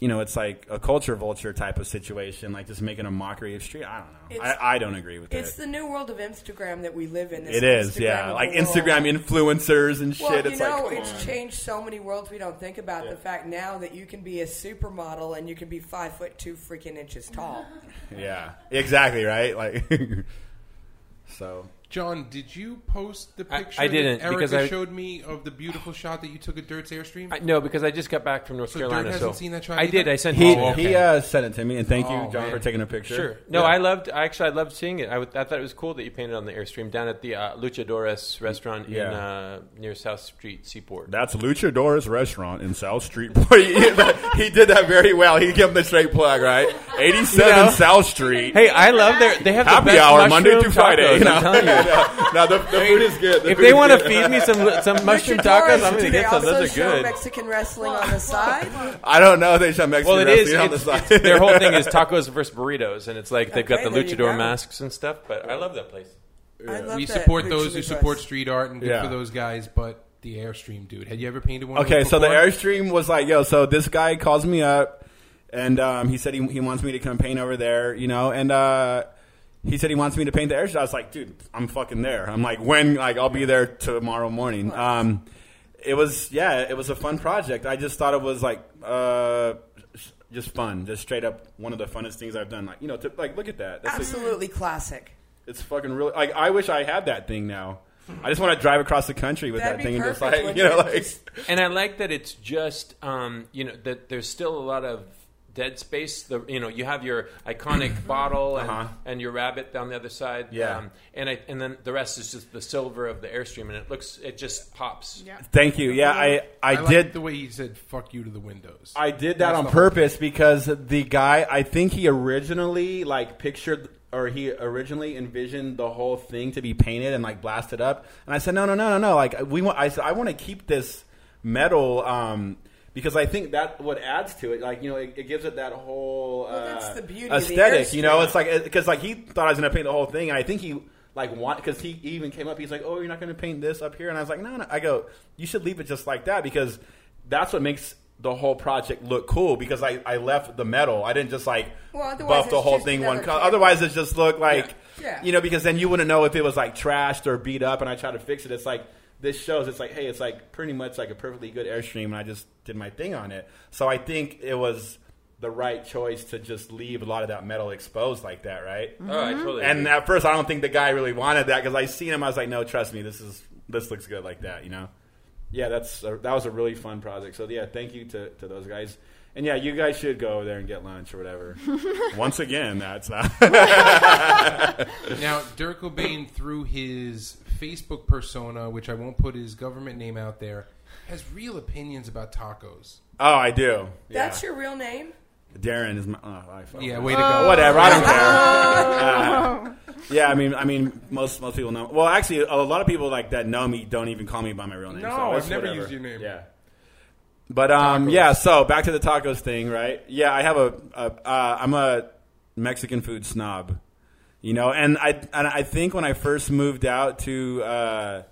you know, it's like a culture vulture type of situation, like just making a mockery of street. I don't know. I, I don't agree with it. It's it. the new world of Instagram that we live in. This It is, yeah. Like world. Instagram influencers and shit. You it's know, like, it's on. changed so many worlds we don't think about. The fact now that you can be a supermodel and you can be five foot two freaking inches tall. <laughs> yeah, exactly right. Like, <laughs> so John, did you post the picture I didn't, that Erica because I- showed me of the beautiful shot that you took at Dirt's Airstream? I, no, because I just got back from North So Carolina. Dirt hasn't so seen that shot I did. I sent he it to Oh, him. okay. he uh, sent it to me, and thank you, Oh, John, man. for taking a picture. Sure. No, Yeah. I loved. Actually, I loved seeing it. I, I thought it was cool that you painted on the airstream down at the uh, Luchadores restaurant in uh, near South Street Seaport. That's Luchador's restaurant in South Street. <laughs> he, he did that very well. He gave him the straight plug, right? 87 You know? South Street. Hey, I love their. They have the Happy best hour Monday through Friday. tacos, you know? I'm telling you. no, the, the food is good. The if food they is want to good. feed me some some mushroom tacos, I'm do going to they get some. also Those are show good. Mexican wrestling on the side. <laughs> I don't know. They show Mexican Well, it is. wrestling on the side. their whole thing is <laughs> tacos versus burritos, and it's like they've got the luchador go. masks and stuff. But I love that place. I love we that support those who support street art and good Yeah. for those guys, but the Airstream dude. Had you ever painted one Okay, so the before? Airstream was like, yo, so this guy calls me up, and um, he said he, he wants me to come paint over there, you know, and uh, he said he wants me to paint the Airstream. I was like, dude, I'm fucking there. I'm like, when? Like, I'll be there tomorrow morning. Um, it was, yeah, it was a fun project. I just thought it was like, uh, just fun, just straight up one of the funnest things I've done. Like, you know, to, like, look at that. That's like- Absolutely classic. it's fucking really like I wish I had that thing now. I just want to drive across the country with That'd that be thing and just like <laughs> you know like And I like that it's just um, you know that there's still a lot of dead space. The you know you have your iconic <clears throat> bottle and, Uh-huh. and your rabbit down the other side. Yeah. um, and I, and then the rest is just the silver of the airstream, and it looks it just pops. Yeah. Thank you. Yeah, I I, I, did like the way he said "fuck you" to the windows. I did that That's on the whole purpose because the guy I think he originally like pictured or he originally envisioned the whole thing to be painted and like blasted up and I said no no no no no like we want I said I want to keep this metal um because I think that what adds to it like you know it, it gives it that whole Well, uh, that's the beauty of the aesthetic you know it's like because like he thought I was gonna paint the whole thing and I think he like want because he even came up he's like oh you're not gonna paint this up here and I was like no no I go you should leave it just like that because that's what makes the whole project look cool because I, I left the metal. I didn't just like Well, buff the whole thing one color. Otherwise, it just looked like Yeah. you know because then you wouldn't know if it was like trashed or beat up. And I tried to fix it. It's like this shows. It's like hey, it's like pretty much like a perfectly good airstream, and I just did my thing on it. So I think it was the right choice to just leave a lot of that metal exposed like that, right? Oh, I mm-hmm. totally. And agree. at first, I don't think the guy really wanted that because I seen him. I was like, no, trust me, this is this looks good like that, you know. Yeah, that's a, that was a really fun project. So yeah, thank you to, to those guys. And yeah, you guys should go over there and get lunch or whatever. <laughs> Once again, that's not. Uh, <laughs> now, Dirt Cobain, through his Facebook persona, which I won't put his government name out there, has real opinions about tacos. oh, I do. Yeah. That's your real name? Darren is my. Oh, I Yeah, way to go. Whatever, I don't care. <laughs> Uh, yeah, I mean, I mean, most most people know. Well, actually, a lot of people like that know me don't even call me by my real name. No, so I've never whatever. used your name. Yeah. But um, Tacos. yeah. So back to the tacos thing, right? Yeah, I have a, a uh, I'm a Mexican food snob. You know, and I and I think when I first moved out to uh,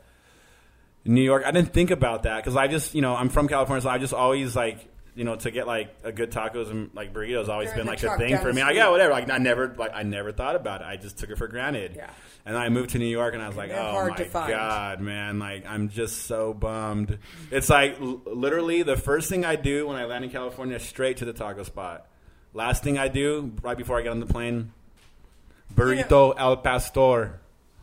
New York, I didn't think about that because I just you know I'm from California, so I just always like you know to get like a good tacos and like burritos always They're been like a thing for me. Like yeah, whatever. Like I never like I never thought about it. I just took it for granted. Yeah. And then I moved to New York, and I was like, They're oh my god, man! Like I'm just so bummed. It's like l- literally the first thing I do when I land in California, straight to the taco spot. Last thing I do right before I get on the plane, burrito al pastor,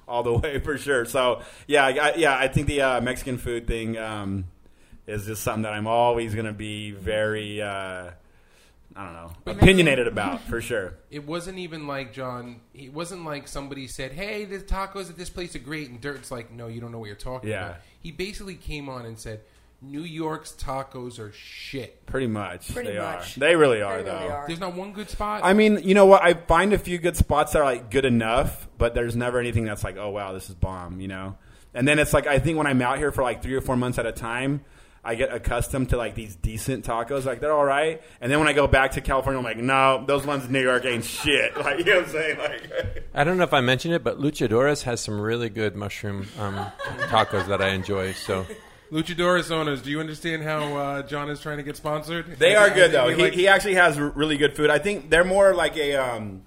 all the <laughs> way for sure. So yeah, I, yeah, I think the uh, Mexican food thing um, is just something that I'm always going to be very, uh, I don't know, opinionated about <laughs> for sure. It wasn't even like John. It wasn't like somebody said, "Hey, the tacos at this place are great," and Dirt's like, "No, you don't know what you're talking Yeah. about." He basically came on and said, "New York's tacos are shit. Pretty much, Pretty they much. are. They really are, They though. really are. There's not one good spot." I mean, you know what? I find a few good spots that are like good enough, but there's never anything that's like, oh wow, this is bomb, you know. And then it's like I think when I'm out here for like three or four months at a time, I get accustomed to like these decent tacos, like they're all right. And then when I go back to California, I'm like, no, those ones in New York ain't shit. <laughs> Like you know what I'm saying? Like, I don't know if I mentioned it, but Luchadores has some really good mushroom um, tacos that I enjoy. So <laughs> Luchadores owners, do you understand how uh, John is trying to get sponsored? they are good though. He, like- he actually has r- really good food. I think they're more like a. Um,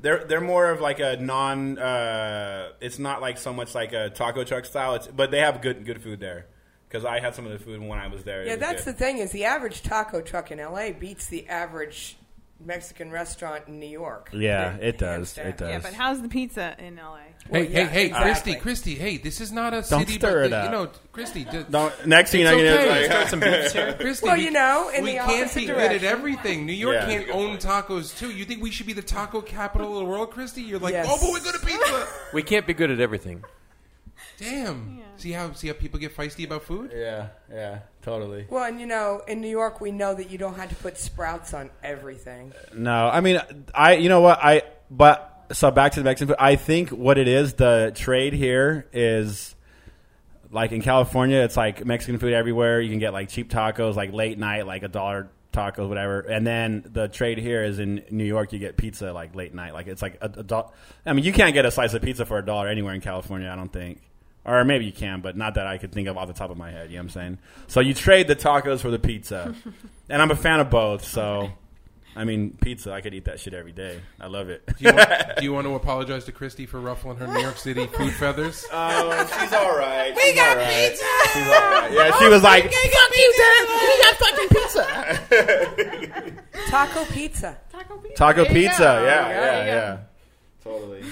they're they're more of like a non. Uh, it's not like so much like a taco truck style. It's but they have good good food there because I had some of the food when I was there. It Yeah, was that's good. the thing is the average taco truck in LA beats the average Mexican restaurant in New York. Yeah, Hands it does. It does. Yeah, but how's the pizza in LA? Hey, Well, hey, yeah, hey, exactly. Christy, Christy, hey, this is not a Don't city, stir but it the- up. you know, Christy, just, Don't, next thing you It's know, you know, okay. like- start some beefs <laughs> here. Christy, Well, you know, in we the can't opposite be good at everything. New York Yeah. can't own tacos too. You think we should be the taco capital of the world, Christy? You're like, Yes. oh, but we're good at pizza. we can't be good at everything. Damn. Yeah. See how see how people get feisty about food? yeah, yeah, totally. Well, and you know, in New York, we know that you don't have to put sprouts on everything. No, I mean, I you know what I but so back to the Mexican food. I think what it is, the trade here is like in California, it's like Mexican food everywhere. You can get like cheap tacos, like late night, like a dollar tacos, whatever. And then the trade here is in New York. You get pizza like late night, like it's like a, a do- I mean, you can't get a slice of pizza for a dollar anywhere in California. I don't think. Or maybe you can, but not that I could think of off the top of my head. You know what I'm saying? So you trade the tacos for the pizza, <laughs> and I'm a fan of both. So, I mean, pizza, I could eat that shit every day. I love it. Do you, want, <laughs> do you want to apologize to Christy for ruffling her New York City food feathers? <laughs> Oh, she's all right. We got pizza. She's all right. Yeah, she oh, was like, "Fuck you, Dad. We got fucking pizza." Taco pizza. Taco pizza. Taco pizza. go. Yeah, yeah, yeah. Totally.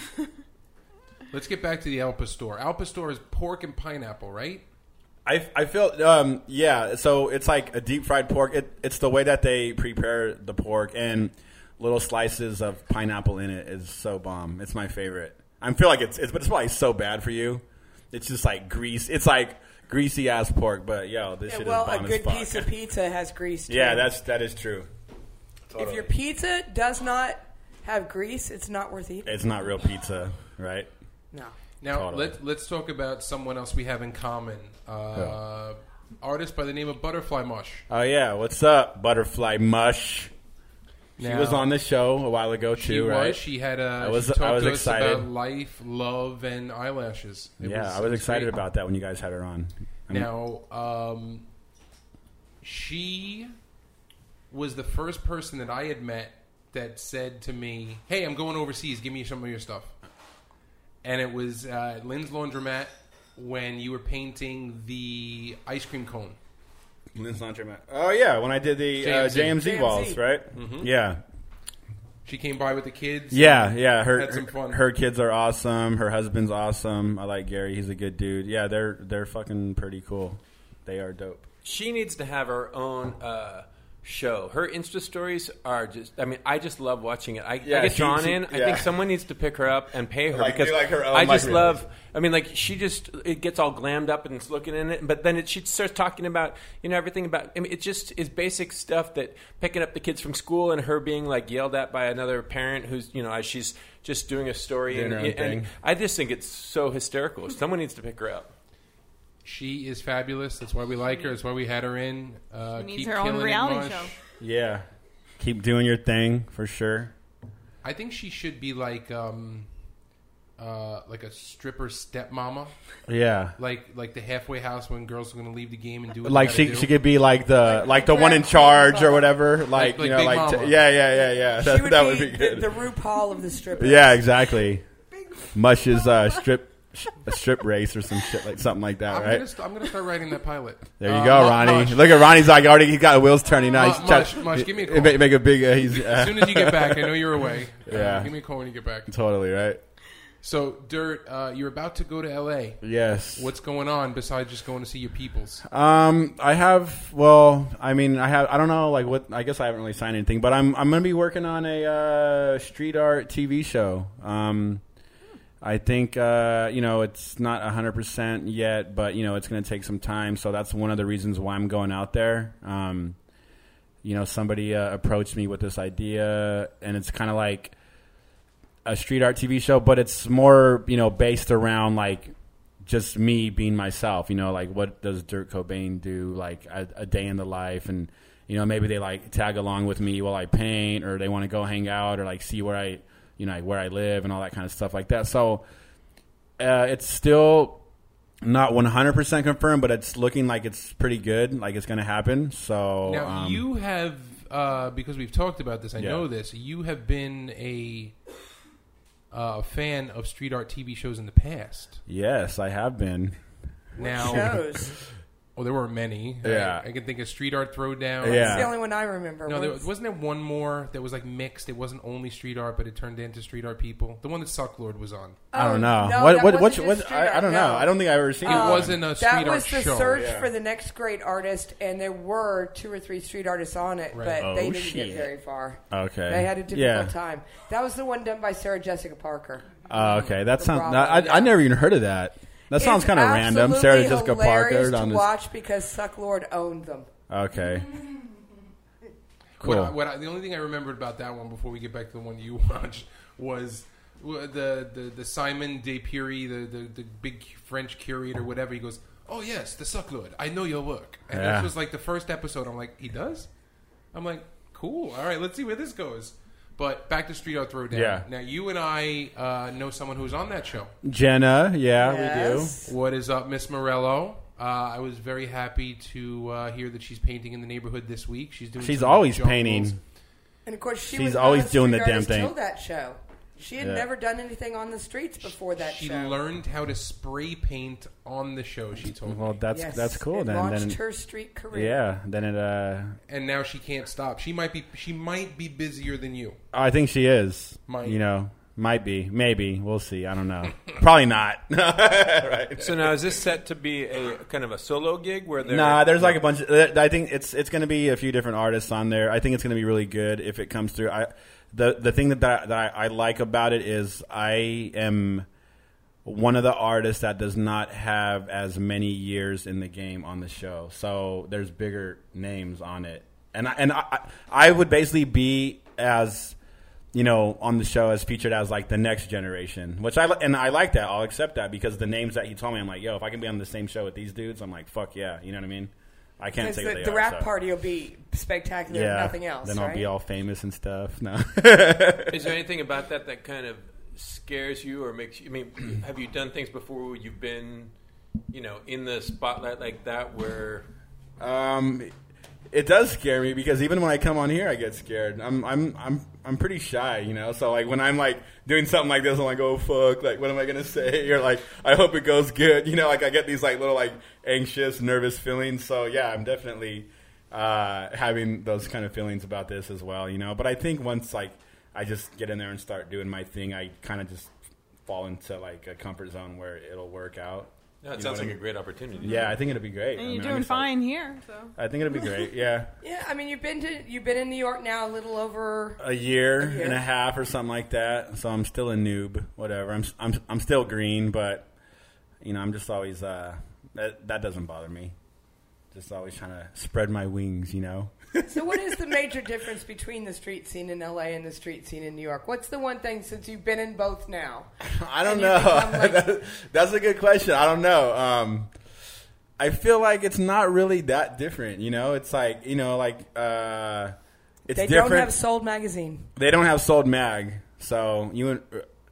Let's get back to the Al Pastor. Al Pastor is pork and pineapple, right? I, I feel um, yeah. So it's like a deep fried pork. It, it's the way that they prepare the pork and little slices of pineapple in it is so bomb. It's my favorite. I feel like it's it's but it's probably so bad for you. It's just like grease. It's like greasy ass pork. But yo, this Yeah, shit well, is a bomb good as fuck. piece of <laughs> pizza has grease. Too. yeah, that's that is true. if your pizza does not have grease, it's not worth eating. It's not real pizza, right? No. Now Totally. let, let's talk about someone else we have in common. Uh, Artist by the name of Butterfly Mush. Oh yeah, what's up, Butterfly Mush? She Now, was on the show a while ago She too, was. right? She had a. I was- she talked I was to us excited. about life, love, and eyelashes. It yeah, I it was excited great. about that when you guys had her on. I mean, Now, um, she was the first person that I had met that said to me, "Hey, I'm going overseas. Give me some of your stuff." And it was uh, Lynn's Laundromat when you were painting the ice cream cone. Lynn's Laundromat. Oh yeah, when I did the uh, JMZ. JMZ, balls, right? Mm-hmm. Yeah, She came by with the kids. yeah, yeah. Her Had some fun. her kids are awesome. Her husband's awesome. I like Gary. He's a good dude. Yeah, they're they're fucking pretty cool. They are dope. She needs to have her own uh, show. Her Insta stories are just. I mean, I just love watching it. I, Yeah, I get she- drawn she- in. I think someone needs to pick her up and pay her Like, because like her own, I just love. I mean, like she just it gets all glammed up and it's looking in it, but then it, she starts talking about you know everything about. I mean, it just is basic stuff that picking up the kids from school and her being like yelled at by another parent who's you know as she's just doing a story and, and. I just think it's so hysterical. Someone needs to pick her up. She is fabulous. That's why we like her. That's why we had her in. Uh, She needs keep her own reality show. Yeah, keep doing your thing for sure. I think she should be like um, uh, like a stripper stepmama, Yeah. like like the halfway house when girls are going to leave the game and do what Like she gotta she could be like the like, Like the one in charge or whatever. Like, Like- you know, Big like t- yeah, yeah, yeah, yeah. She <laughs> That, would that be, would be good. The, the RuPaul of the stripper. yeah, exactly. Mush's uh, strip sh- a strip race or some shit like something like that, I'm right? gonna st- I'm gonna start writing that pilot. There you Uh, go, Ronnie. Mush. Look at Ronnie's like already. He's got wheels turning now. He's Mush, trying- Mush, give me a <laughs> make- call. Make, a big. Uh, he's uh, As soon as you get back, I know you're away. Uh, <laughs> Yeah. give me a call when you get back. totally right. So, Dirt, uh, you're about to go to L.A. Yes. What's going on besides just going to see your peoples? Um, I have. Well, I mean, I have. I don't know. Like what? I guess I haven't really signed anything, but I'm. I'm gonna be working on a uh, street art TV show. Um, I think uh, you know it's not hundred percent yet, but you know it's gonna take some time. So that's one of the reasons why I'm going out there. Um, you know, somebody uh, approached me with this idea, and it's kind of like a street art TV show, but it's more you know based around like just me being myself. You know, like what does Dirt Cobain do? Like a, a day in the life, and you know maybe they like tag along with me while I paint, or they want to go hang out, or like see where I you know like where I live and all that kind of stuff like that. So uh, it's still not 100% confirmed, but it's looking like it's pretty good, like it's going to happen. So Now, um, you have, uh, because we've talked about this, I Yeah. know this, you have been a uh, fan of street art TV shows in the past. yes, I have been. Now, Shows. Oh, there weren't many. Yeah. I, I can think of Street Art Throwdown. Yeah. It's the only one I remember. No, there, What's- wasn't there one more that was like mixed. It wasn't only street art, but it turned into street art people. The one that Sucklord was on. I Oh, don't know. no, what that what what, wasn't what just street I, I art, don't know. no. I don't think I've ever seen It it. wasn't a street that art was the show. search Yeah. for the next great artist, and there were two or three street artists on it, Right. but Oh, they didn't shit. get very far. Okay. They had a difficult yeah. time. That was the one done by Sarah Jessica Parker. Oh, okay, that sounds. Bravo, I, yeah. I never even heard of that. That sounds kind of random. Sarah absolutely Jessica hilarious Parker to on this. watch because Sucklord owned them. Okay. <laughs> What, Cool. I, what I, the only thing I remembered about that one before we get back to the one you <laughs> watched was w- the the, the Simon de Pury, the, the the big French curator, whatever. He goes, "Oh yes, the Sucklord. I know your work." And Yeah. this was like the first episode. I'm like, "He does." I'm like, "Cool. All right, let's see where this goes." But back to Street Art Throwdown. Yeah. Now you and I uh, know someone who's on that show. Jenna, yeah, Yes. What is up, Miss Morello? Uh, I was very happy to uh, hear that she's painting in the neighborhood this week. She's doing. She's always jungles. painting. And of course, she She's was always doing the damn thing. That show, she had Yeah. never done anything on the streets before that she show. learned how to spray paint on the show. She told Well, me, that's Yes, that's cool. it then, launched then her street career. yeah, then it. uh and now she can't stop. She might be. She might be busier than you. I think she is. Might. You know, might be, maybe. We'll see. I don't know. <laughs> Probably not. <laughs> right. So now is this set to be a kind of a solo gig where there? Nah, there's like a bunch. Of, I think it's it's going to be a few different artists on there. I think it's going to be really good if it comes through. I the the thing that that, that I, I like about it is I am one of the artists that does not have as many years in the game on the show. So there's bigger names on it, and I, and I I would basically be as you know, on the show as featured as like the next generation, which I and I like that. I'll accept that because the names that he told me, I'm like, yo, if I can be on the same show with these dudes, I'm like, fuck yeah, you know what I mean? I can't Because say what the, they the are, rap so. party will be spectacular, yeah, if nothing else. Then I'll right? be all famous and stuff. No, Is there anything about that that kind of scares you or makes you? I mean, <clears throat> have you done things before where you've been, you know, in the spotlight like that where? um, it does scare me because even when I come on here, I get scared. I'm I'm I'm I'm pretty shy, you know. So like when I'm like doing something like this, I'm like, oh fuck, like what am I gonna <laughs> say? Or like I hope it goes good, <laughs> you know. Like I get these like little like anxious, nervous feelings. So yeah, I'm definitely uh, having those kind of feelings about this as well, you know. But I think once like I just get in there and start doing my thing, I kind of just fall into like a comfort zone where it'll work out. No, it You sounds what I like a great opportunity. Yeah, I think it'll be great. And I you're mean, I'm doing excited. fine here, so. I think it'll be great. Yeah. <laughs> Yeah, I mean, you've been to you've been in New York now a little over. a year, A year. and a half or something like that. So I'm still a noob, whatever. I'm I'm I'm still green, but you know, I'm just always uh that that doesn't bother me. Just always trying to spread my wings, you know. So, what is the major difference between the street scene in LA and the street scene in New York? What's the one thing since you've been in both now? <laughs> I don't know. like- <laughs> That's a good question. I don't know. Um I feel like it's not really that different, you know. It's like, you know, like uh it's They different. don't have Sold magazine. they don't have sold mag so you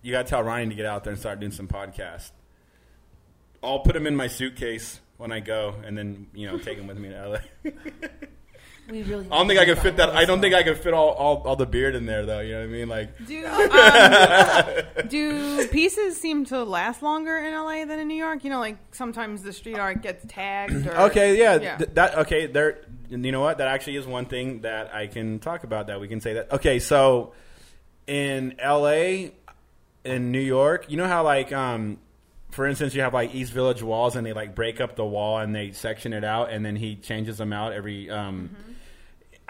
you got to tell Ryan to get out there and start doing some podcasts. I'll put them in my suitcase when I go, and then you know take them with me to LA. <laughs> We really. I don't think I can fit that. I don't think I can fit all, all, all the beard in there, though. You know what I mean? Like, Do um, do <laughs> pieces seem to last longer in LA than in New York? You know, like sometimes the street art gets tagged. Or, okay, yeah, Yeah. th- that okay. There, you know what? That actually is one thing that I can talk about. That we can say that. Okay, so in L.A., in New York, you know how like, um, for instance, you have like East Village walls, and they like break up the wall and they section it out, and then he changes them out every. Um,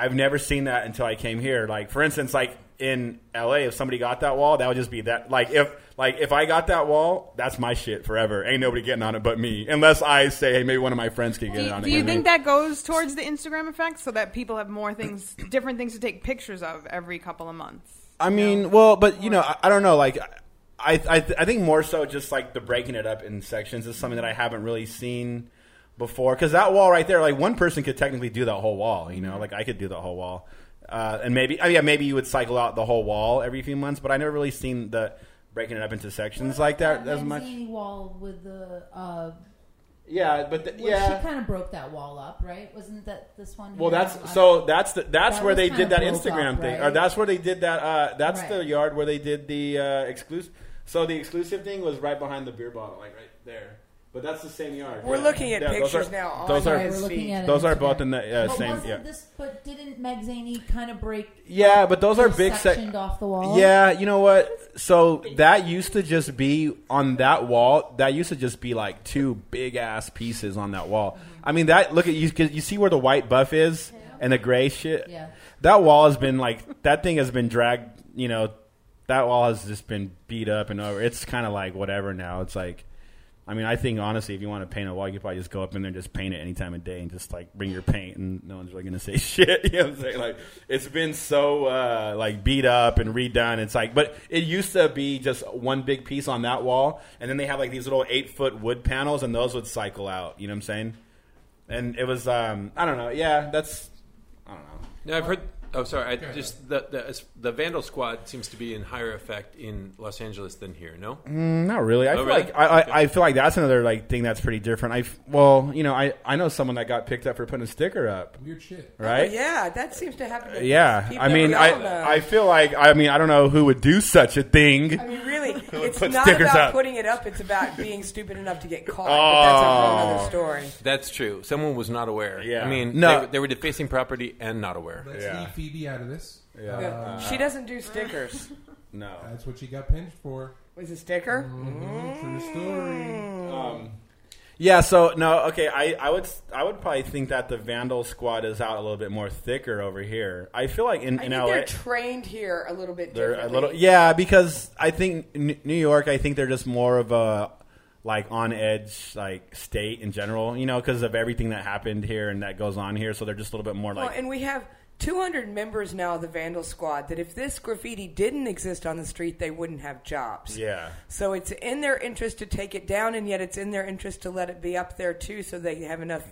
I've never seen that until I came here. Like for instance, like in LA, if somebody got that wall, that would just be that. Like if like if I got that wall, that's my shit forever. Ain't nobody getting on it but me, unless I say, hey, maybe one of my friends can get Do, on it. do you think that goes towards the Instagram effect, so that people have more things, <clears throat> different things to take pictures of every couple of months? I mean, well, but you know, I, I don't know. Like, I I, th- I think more so just like the breaking it up in sections is something that I haven't really seen before. Because that wall right there, like one person could technically do that whole wall. You know, like I could do that whole wall, uh, and maybe oh, yeah, maybe you would cycle out the whole wall every few months. But I never really seen the breaking it up into sections like that as much. Manzini wall with the. Uh, Yeah, but the, well, yeah. she kind of broke that wall up, right? Wasn't that this one? Well, that's so. That's the, that's That where they did that Instagram up, thing, right? or that's where they did that. Uh, that's Right. the yard where they did the uh, exclusive. So the exclusive thing was right behind the beer bottle, like right there. But that's the same yard. We're Yeah. looking at Yeah, those pictures are- now on Those are Right, we're looking feed. at it those are both in the uh, But same. Yeah, this? But didn't Meg Zaney kind of break? yeah, but those are big. Sec- sectioned off the wall. Yeah, you know what? So that used to just be on that wall. That used to just be like two big ass pieces on that wall. I mean, that look at you. 'cause You see where the white buff is and the gray shit. Yeah. That wall has been like that thing has been dragged. You know, that wall has just been beat up and over. It's kind of like whatever now. It's like. I mean, I think honestly, if you want to paint a wall, you could probably just go up in there and just paint it any time of day and just like bring your paint, and no one's really gonna say <laughs> shit. You know what I'm saying? Like it's been so uh, like beat up and redone. It's like, but it used to be just one big piece on that wall, and then they have like these little eight foot wood panels, and those would cycle out. You know what I'm saying? And it was, um, I don't know. Yeah, that's, I don't know. Yeah, I've heard. Oh, sorry. I just the, the the Vandal Squad seems to be in higher effect in Los Angeles than here. No. Mm, Not really. I Oh, feel really? like I, I, I feel like that's another like thing that's pretty different. I f- well, you know, I, I know someone that got picked up for putting a sticker up, Weird shit. right? Oh, yeah, that seems to happen. To Yeah, I mean, I all. I feel like I mean I don't know who would do such a thing. I mean, really, <laughs> it's put not about up. putting it up. It's about <laughs> being stupid enough to get caught. But that's a whole Oh. other story. That's true. Someone was not aware. Yeah. I mean, No. they, were- they were defacing property and not aware. Let's Yeah. Leave Phoebe out of this. Yeah. Yeah. she doesn't do stickers. <laughs> No. That's what she got pinched for. Was a sticker? Mhm, True story. Um, yeah. So no. Okay. I, I would I would probably think that the Vandal Squad is out a little bit more thicker over here. I feel like in I in think LA they're trained here a little bit they're a differently. little yeah because I think N- New York I think they're just more of a like on edge like state in general you know because of everything that happened here and that goes on here so they're just a little bit more Well, like and we have 200 members now of the Vandal Squad. That if this graffiti didn't exist on the street, they wouldn't have jobs. yeah So it's in their interest to take it down, and yet it's in their interest to let it be up there too, so they have enough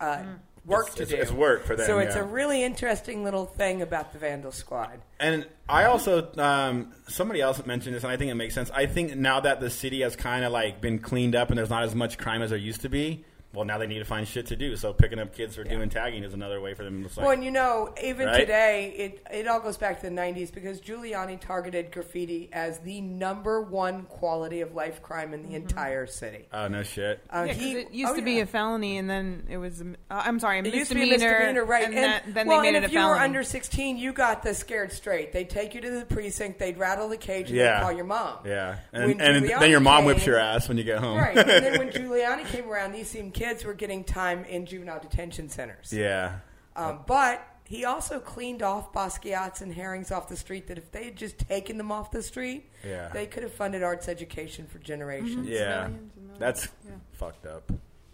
uh, work to it's, do. it's work for them so it's yeah. a really interesting little thing about the Vandal Squad. And I also um, somebody else mentioned this, and I think it makes sense. I think now that the city has kind of like been cleaned up, and there's not as much crime as there used to be. Well, now they need to find shit to do. So picking up kids for doing tagging is another way for them to. Like, well, and you know, even Right? today, it it all goes back to the '90s because Giuliani targeted graffiti as the number one quality of life crime in the entire city. oh no shit. Uh, Yeah, 'cause he- it used oh, to be yeah. a felony, and then it was. Uh, I'm sorry, a It used to be a misdemeanor. misdemeanor, right? And, And, that, then well, they made and it if a you felony. were under 16, you got the scared straight. They'd take you to the precinct, they'd rattle the cage, and Yeah. they'd call your mom. Yeah, and, and then your mom whips your ass when you get home. Right. and then when <laughs> Giuliani came around, these same kids were getting time in juvenile detention centers. yeah, Um, but he also cleaned off Basquiat's and Harings off the street that if they had just taken them off the street, Yeah. they could have funded arts education for generations. yeah. millions and millions. That's Yeah. fucked up.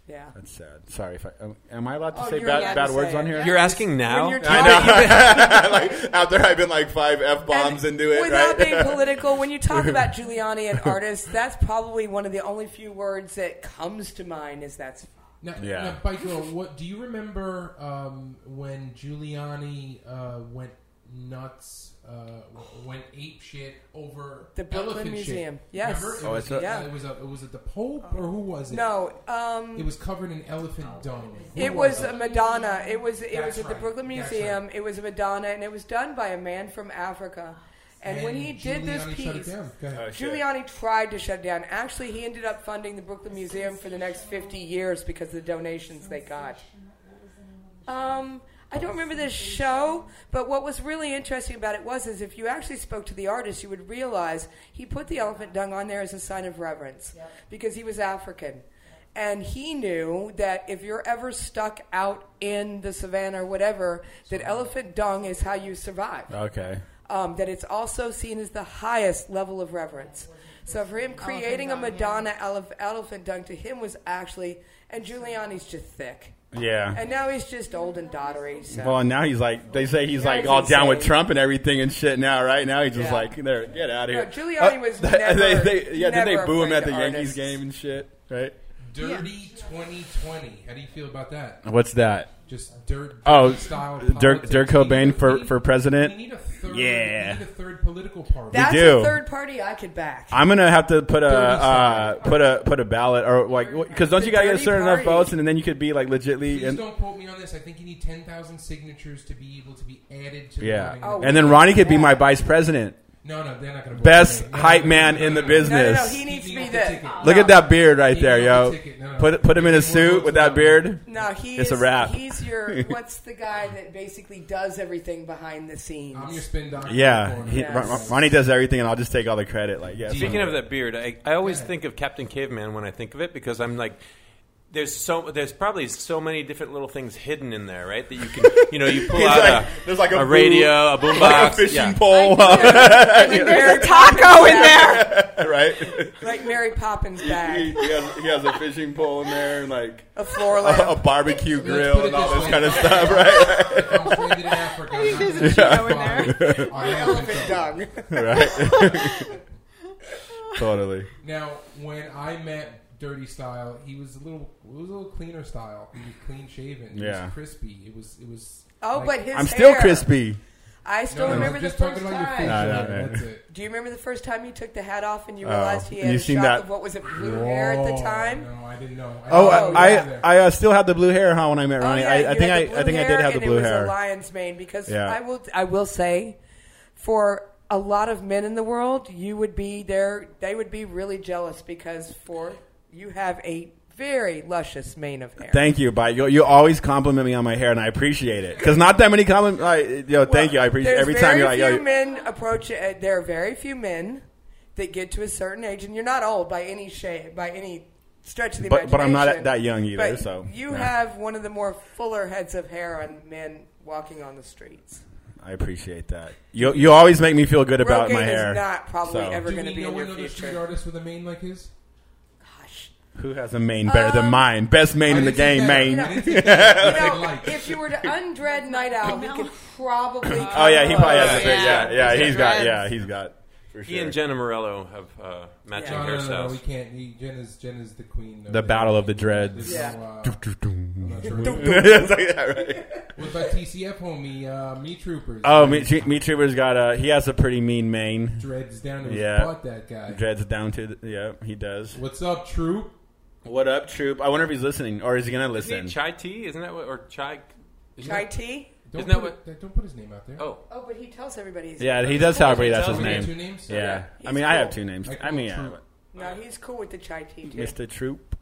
Yeah. That's sad. Sorry if I am, am I allowed to Oh, say bad, bad to words say on it. here? You're asking now. When you're <laughs> I know. <laughs> like after I've been like five f bombs into it, Without right? being political, when you talk about <laughs> Giuliani and artists, that's probably one of the only few words that comes to mind is that's Now, Yeah. now Bike Girl, what do you remember um, when Giuliani uh, went nuts, uh, went ape shit over The Brooklyn elephant Museum. Shit. Yes. Remember? It Oh, was, a- Yeah. it was a, it was it the Pope or who was it? No, um, It was covered in elephant dung. Who It was it? a Madonna. It was it That's was at the right. Brooklyn That's Museum. It was a Madonna, and it was done by a man from Africa. And, when he did this Giuliani shut piece, down. Go ahead. Oh. Giuliani tried to shut it down. Actually, he ended up funding the Brooklyn Museum for the next 50 years because of the donations they got. Um, I don't remember this show, but what was really interesting about it was is if you actually spoke to the artist, you would realize he put the elephant dung on there as a sign of reverence because he was African. And he knew that if you're ever stuck out in the savannah or whatever, that elephant dung is how you survive Okay. Um, that it's also seen as the highest level of reverence. So for him, creating a Madonna elef- elephant dung to him was actually, and Giuliani's just thick, Yeah. and now he's just old and dottery. So. Well, and now he's like, they say he's Yeah, like he's all down with. Trump and everything and shit now, right? Now he's just Yeah. like, there, get out of No, here. Giuliani was <laughs> they, never- they, yeah, did they boo him at the of Yankees game and shit, right? Dirty 2020. How do you feel about that? What's that? Just dirt. Oh, dirty style Dirt- Dirt Cobain a- for- we need- for president? We need a third. Yeah. We need a third political party. That's do. a third party I could back. I'm gonna have to put a uh, put a put a ballot or like because don't The you gotta get a certain enough party. votes and then you could be like legitly Please and don't quote me on this. I think you need 10,000 signatures to be able to be added to yeah, voting. Oh, and then Ronnie could be my vice president, no, no, they're not going to best hype man in the no, no, no, business. he needs to be me the the. ticket. Look no. at that beard right Keep there, yo. the. No, no. Put put him in a suit with that beard. No, he It's is, a wrap. He's your. <laughs> What's the guy that basically does everything behind the scenes? I'm your spin doctor. Yeah, he, Yes. Ron- Ronnie does everything, and I'll just take all the credit. Like, yeah. Speaking of that beard, I, I always Yeah. think of Captain Caveman when I think of it because I'm like, there's so there's probably so many different little things hidden in there, right? That you can <laughs> you know you pull out like- a, there's like a a boo- radio, a boombox, like a fishing yeah. pole, uh, <laughs> There's a taco in there. <laughs> right? like Mary Poppins bag, he has, he has a fishing pole in there, and like a floor lamp. a barbecue grill, and all this this way. kind of stuff, right? If I'm in Africa, I think there's a Cheeto in elephant dung. right? totally. Now, when I met Dirty Style, he was a little, it was a little cleaner style. He was clean shaven. He Yeah. was crispy. It was, it was. Oh, like- but his I'm still crispy. I still No, no, remember I'm the first talking about time. face. No, no, no. That's it. Do you remember the first time you took the hat off and you Oh. realized he had You a seen shock that- of what was it, blue hair at the time? No, I didn't know. I Oh, didn't know I, you I. I uh, still had the blue hair, huh? When I met Oh, Ronnie, yeah, I, I think I, I think I did have the and blue it was hair. A lion's mane because Yeah. I will I will say, for a lot of men in the world, you would be there. They would be really jealous because for you have a very luscious mane of hair. Thank you, but you, you always compliment me on my hair, and I appreciate it because not that many compliment. Like, yo, thank you. I appreciate There's every time you're like, few yo, men approach it. Uh, there are very few men that get to a certain age, and you're not old by any shade, by any stretch of the but imagination. but I'm not that young either. But so you yeah. have one of the more fuller heads of hair on men walking on the streets. I appreciate that. You you always make me feel good about Rogaine my hair. is not probably So. ever going to we be know in your another street future. artist with a mane like his? Gosh. Who has a mane better than Um, mine? Best mane in the game, that. Maine. I didn't say that. I You know, <laughs> if you were to undread Night Owl, he could probably. Oh yeah, he probably has a big. Yeah. Yeah, yeah, He's got he's got. Yeah, he's got. For He sure. and Jenna Morello have uh, matching Yeah. No, no, no, no, hairstyles. we can't. He, Jen is Jen is the queen. Of The battle of the dreads. There's Yeah. no, uh, I'm not sure what- <laughs> It's <laughs> like that, right? What about TCF homie? Uh, Me Troopers. Oh, me, me Trooper's got a. He has a pretty mean mane. dreads down to his Yeah. butt. That guy. Dreads down to. The, yeah, he does. What's up, Troop? What up, Troop? I wonder if he's listening or is he gonna Isn't he listen? chai tea? Isn't that what? Or chai? Isn't Chai that- tea? Don't Isn't that put, don't put his name out there. Oh, Oh, but he tells everybody. He's Yeah, he does tell everybody that's Tell his me. Name. two names. Yeah, He's I mean, I have two names. I I mean, call yeah, Troop. Uh, no, he's cool with the chai tea too. Mr. Troop.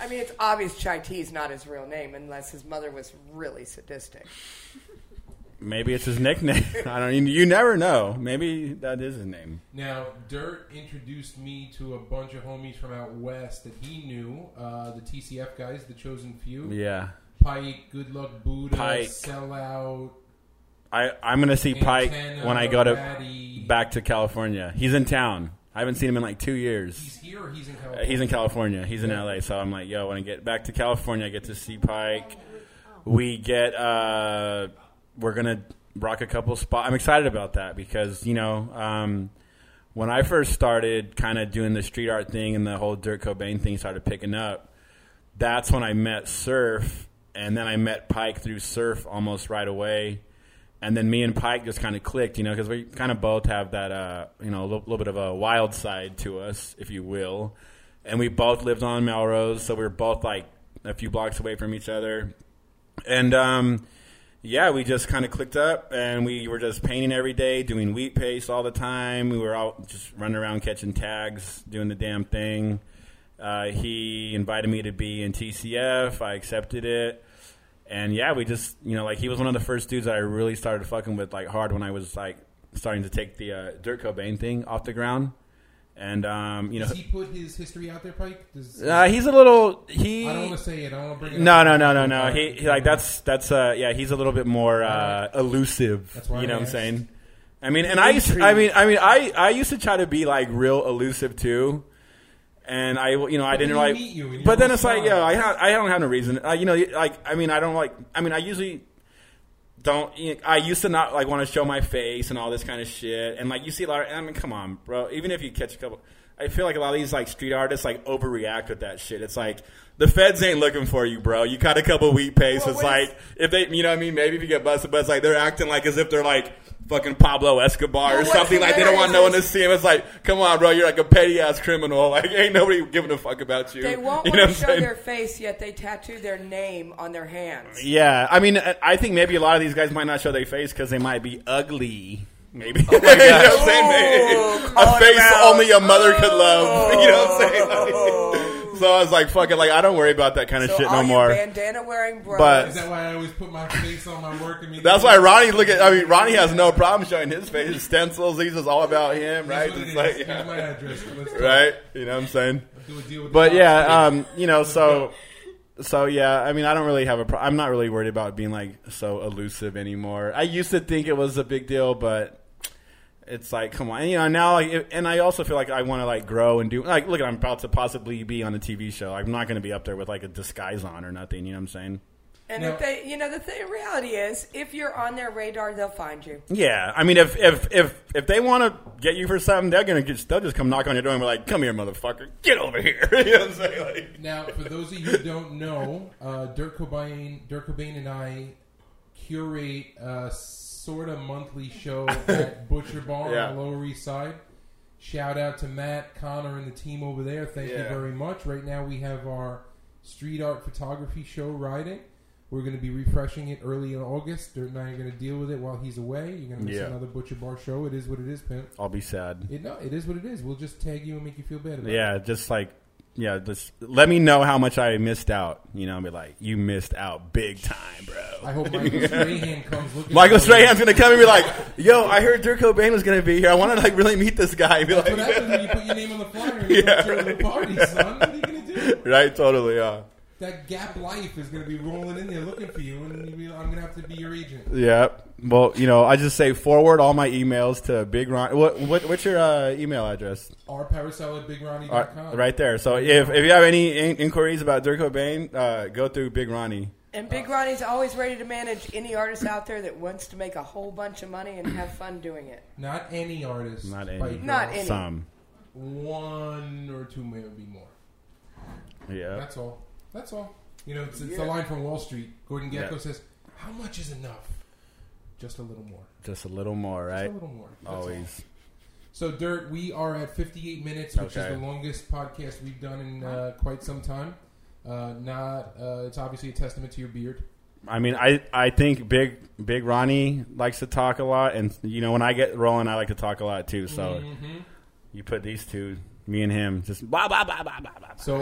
I mean, it's obvious chai tea is not his real name unless his mother was really sadistic. Maybe it's his nickname. <laughs> I don't. You, you never know. Maybe that is his name. Now, Dirt introduced me to a bunch of homies from out west that he knew. Uh, the TCF guys, the Chosen Few. Yeah, Pike, Good Luck Buddha, Pike. Sellout, I I'm gonna see Pike Antenna, when I go to Ratty. back to California. He's in town. I haven't seen him in like two years. He's here or he's in Uh, California? He's in California. He's in LA. So I'm like, yo, when I get back to California, I get to see Pike. We get, uh, we're gonna rock a couple spots. I'm excited about that because you know, um, when I first started kind of doing the street art thing and the whole Dirt Cobain thing started picking up, that's when I met Surf, and then I met Pike through Surf almost right away. and then me and Pike just kind of clicked, you know, because we kind of both have that, uh, you know, a little, little bit of a wild side to us, if you will. And we both lived on Melrose, so we were both like a few blocks away from each other. And um, yeah, we just kind of clicked up, and we were just painting every day, doing wheat paste all the time. We were out just running around catching tags, doing the damn thing. Uh, he invited me to be in TCF. I accepted it, and yeah, we just you know like he was one of the first dudes I really started fucking with like hard when I was like starting to take the uh, Dirt Cobain thing off the ground, and um, you know Does he put his history out there, Pike? Does, uh, he's a little he. I don't want to say it. I don't want to bring it No, up. no, no, no, no. He, he like that's that's uh yeah. He's a little bit more uh, elusive. That's why you know I what I'm asked. saying. I mean, and I used to, I mean, I mean, I I used to try to be like real elusive too, and I you know I But didn't then like. but then it's like yo, I ha- I don't have no reason. Uh, you know, like I mean, I don't like. I mean, I usually don't. You know, I used to not like want to show my face and all this kind of shit, and like you see a lot. Of, I mean, come on, bro. Even if you catch a couple. I feel like a lot of these like street artists like overreact with that shit. It's like the feds ain't looking for you, bro. You caught a couple wheat paste. Well, it's what is- like if they, you know what I mean. Maybe if you get busted, but it's like they're acting like as if they're like fucking Pablo Escobar Well, or something. Like they don't want no one to see him. It's like, come on, bro. You're like a petty ass criminal. <laughs> Like ain't nobody giving a fuck about you. They won't you want know to show saying? their face, yet they tattoo their name on their hands. Yeah, I mean, I- I think maybe a lot of these guys might not show their face because they might be ugly. Maybe <laughs> you know what I'm saying? Maybe Oh, a face out. only a mother could love. <laughs> You know what I'm saying? Like, <laughs> so I was like, "Fuck it!" Like I don't worry about that kind of So shit no you more. bandana wearing bros. But- Is that why I always put my face on my work? I That's why Ronnie look at. I mean, Ronnie has no problem showing his face. His stencils. He's just all about him, right? It's it like, is. Here's my address. Right? You know what I'm saying? Do a deal with But cops. yeah, um, you know, so so yeah. I mean, I don't really have a. Pro- I'm not really worried about being like so elusive anymore. I used to think it was a big deal, but it's like, come on, and, you know. Now, like, it, and I also feel like I want to like grow and do. Like, look, I'm about to possibly be on a TV show. I'm not going to be up there with like a disguise on or nothing. You know what I'm saying? and No. if they, you know, the thing, reality is, if you're on their radar, they'll find you. Yeah, I mean, if if if if they want to get you for something, they're gonna just they'll just come knock on your door and be like, "Come here, motherfucker, get over here." <laughs> you know what I'm saying? Like, Now, for those of you who don't know, uh, Dirt Cobain, Dirt Cobain and I curate a sort of monthly show <laughs> at Butcher Bar Yeah. on the Lower East Side. Shout out to Matt, Connor, and the team over there. Thank you very much. Right now, we have our street art photography show riding. We're going to be refreshing it early in August. Dirt and I are going to deal with it while he's away. You're going to miss Yeah. another Butcher Bar show. It is what it is, Pimp. I'll be sad. It, no, it is what it is. We'll just tag you and make you feel bad about it. Yeah, just like yeah, just let me know how much I missed out. You know, be like, you missed out big time, bro. I hope Michael <laughs> Strahan comes looking. Michael. Strahan's gonna come and be like, "Yo, I heard Dirt Cobain was gonna be here. I want to like really meet this guy." And be That's what like, happens when you put your name on the flyer and you <laughs> Yeah, to the party, son. What are you gonna do? right? Totally. Yeah. That Gap Life is gonna be rolling in there looking for you, and you'll be, I'm gonna have to be your agent. Yeah. Well, you know, I just say forward all my emails to Big Ron. What, what what's your uh, email address? R at BigRonnie.com. right there. So if, if you have any in- inquiries about Dirt Cobain, uh, go through Big Ronnie. And Big Ronnie's always ready to manage any artist out there that wants to make a whole bunch of money and have fun doing it. Not any artist. Not any. Spike Not any. Some. One or two, maybe more. Yeah. That's all. That's all. You know, it's, it's Yeah. the line from Wall Street. Gordon Gekko Yeah. says, "How much is enough? Just a little more. Just a little more, Just right? a little more. That's all. Always. So, Dirt, we are at 58 minutes, which Okay. is the longest podcast we've done in uh, quite some time. Uh, not, uh, it's obviously a testament to your beard. I mean, I, I think Big Big Ronnie likes to talk a lot, and you know when I get rolling, I like to talk a lot too. So Mhm. you put these two, me and him, just blah blah blah blah blah blah. So,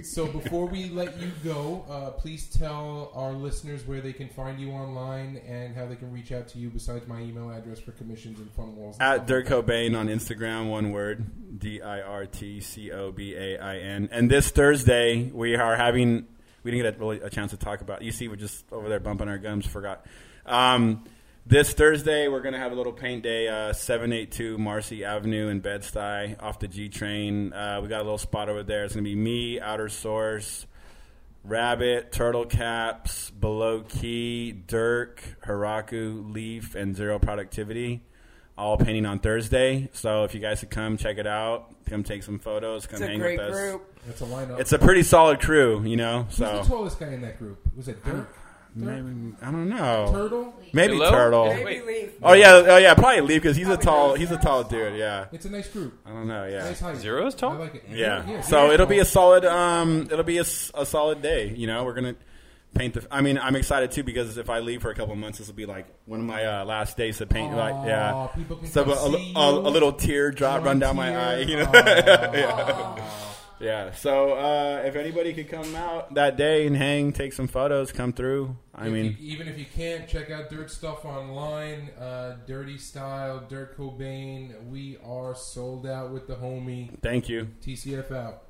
<laughs> so before we let you go, uh, please tell our listeners where they can find you online and how they can reach out to you. Besides my email address for commissions and fun walls. and At Dirt like. Cobain on Instagram, one word, D I R T C O B A I N. And this Thursday, we are having. We didn't get a, really a chance to talk about. You see, we're just over there bumping our gums. Forgot. Um, this Thursday, we're going to have a little paint day, uh, 782 Marcy Avenue in Bed-Stuy off the G train. Uh, we got a little spot over there. It's going to be me, Outer Source, Rabbit, Turtle Caps, Below Key, Dirk, Haraku, Leaf, and Zero Productivity. All painting on Thursday. So if you guys could come check it out, come take some photos, come It's a hang great with us. group. That's a lineup. It's a pretty solid crew, you know. Who's So the tallest guy in that group? Was it Dirk? Maybe I don't know. Turtle. Maybe Hello? turtle. Maybe Wait. leave. Oh yeah, oh yeah, probably leave because he's a tall, he's a tall dude. Yeah, It's a nice group. I don't know. Yeah, Nice height. Zero's tall? I like it. yeah. So zero's it'll be a solid, um, it'll be a, s- a solid day. You know, we're gonna paint the. I mean, I'm excited too because if I leave for a couple months, this will be like one of my uh, last days to paint. like, yeah. people can So a, a, see a, a you. little tear drop run One down my eye. You know. <laughs> Aw. Yeah. So uh, if anybody could come out that day and hang, take some photos, come through. I If mean, you- even if you can't, check out Dirt Stuff online. Uh, Dirty Style, Dirt Cobain. We are sold out with the homie. thank you. TCF out.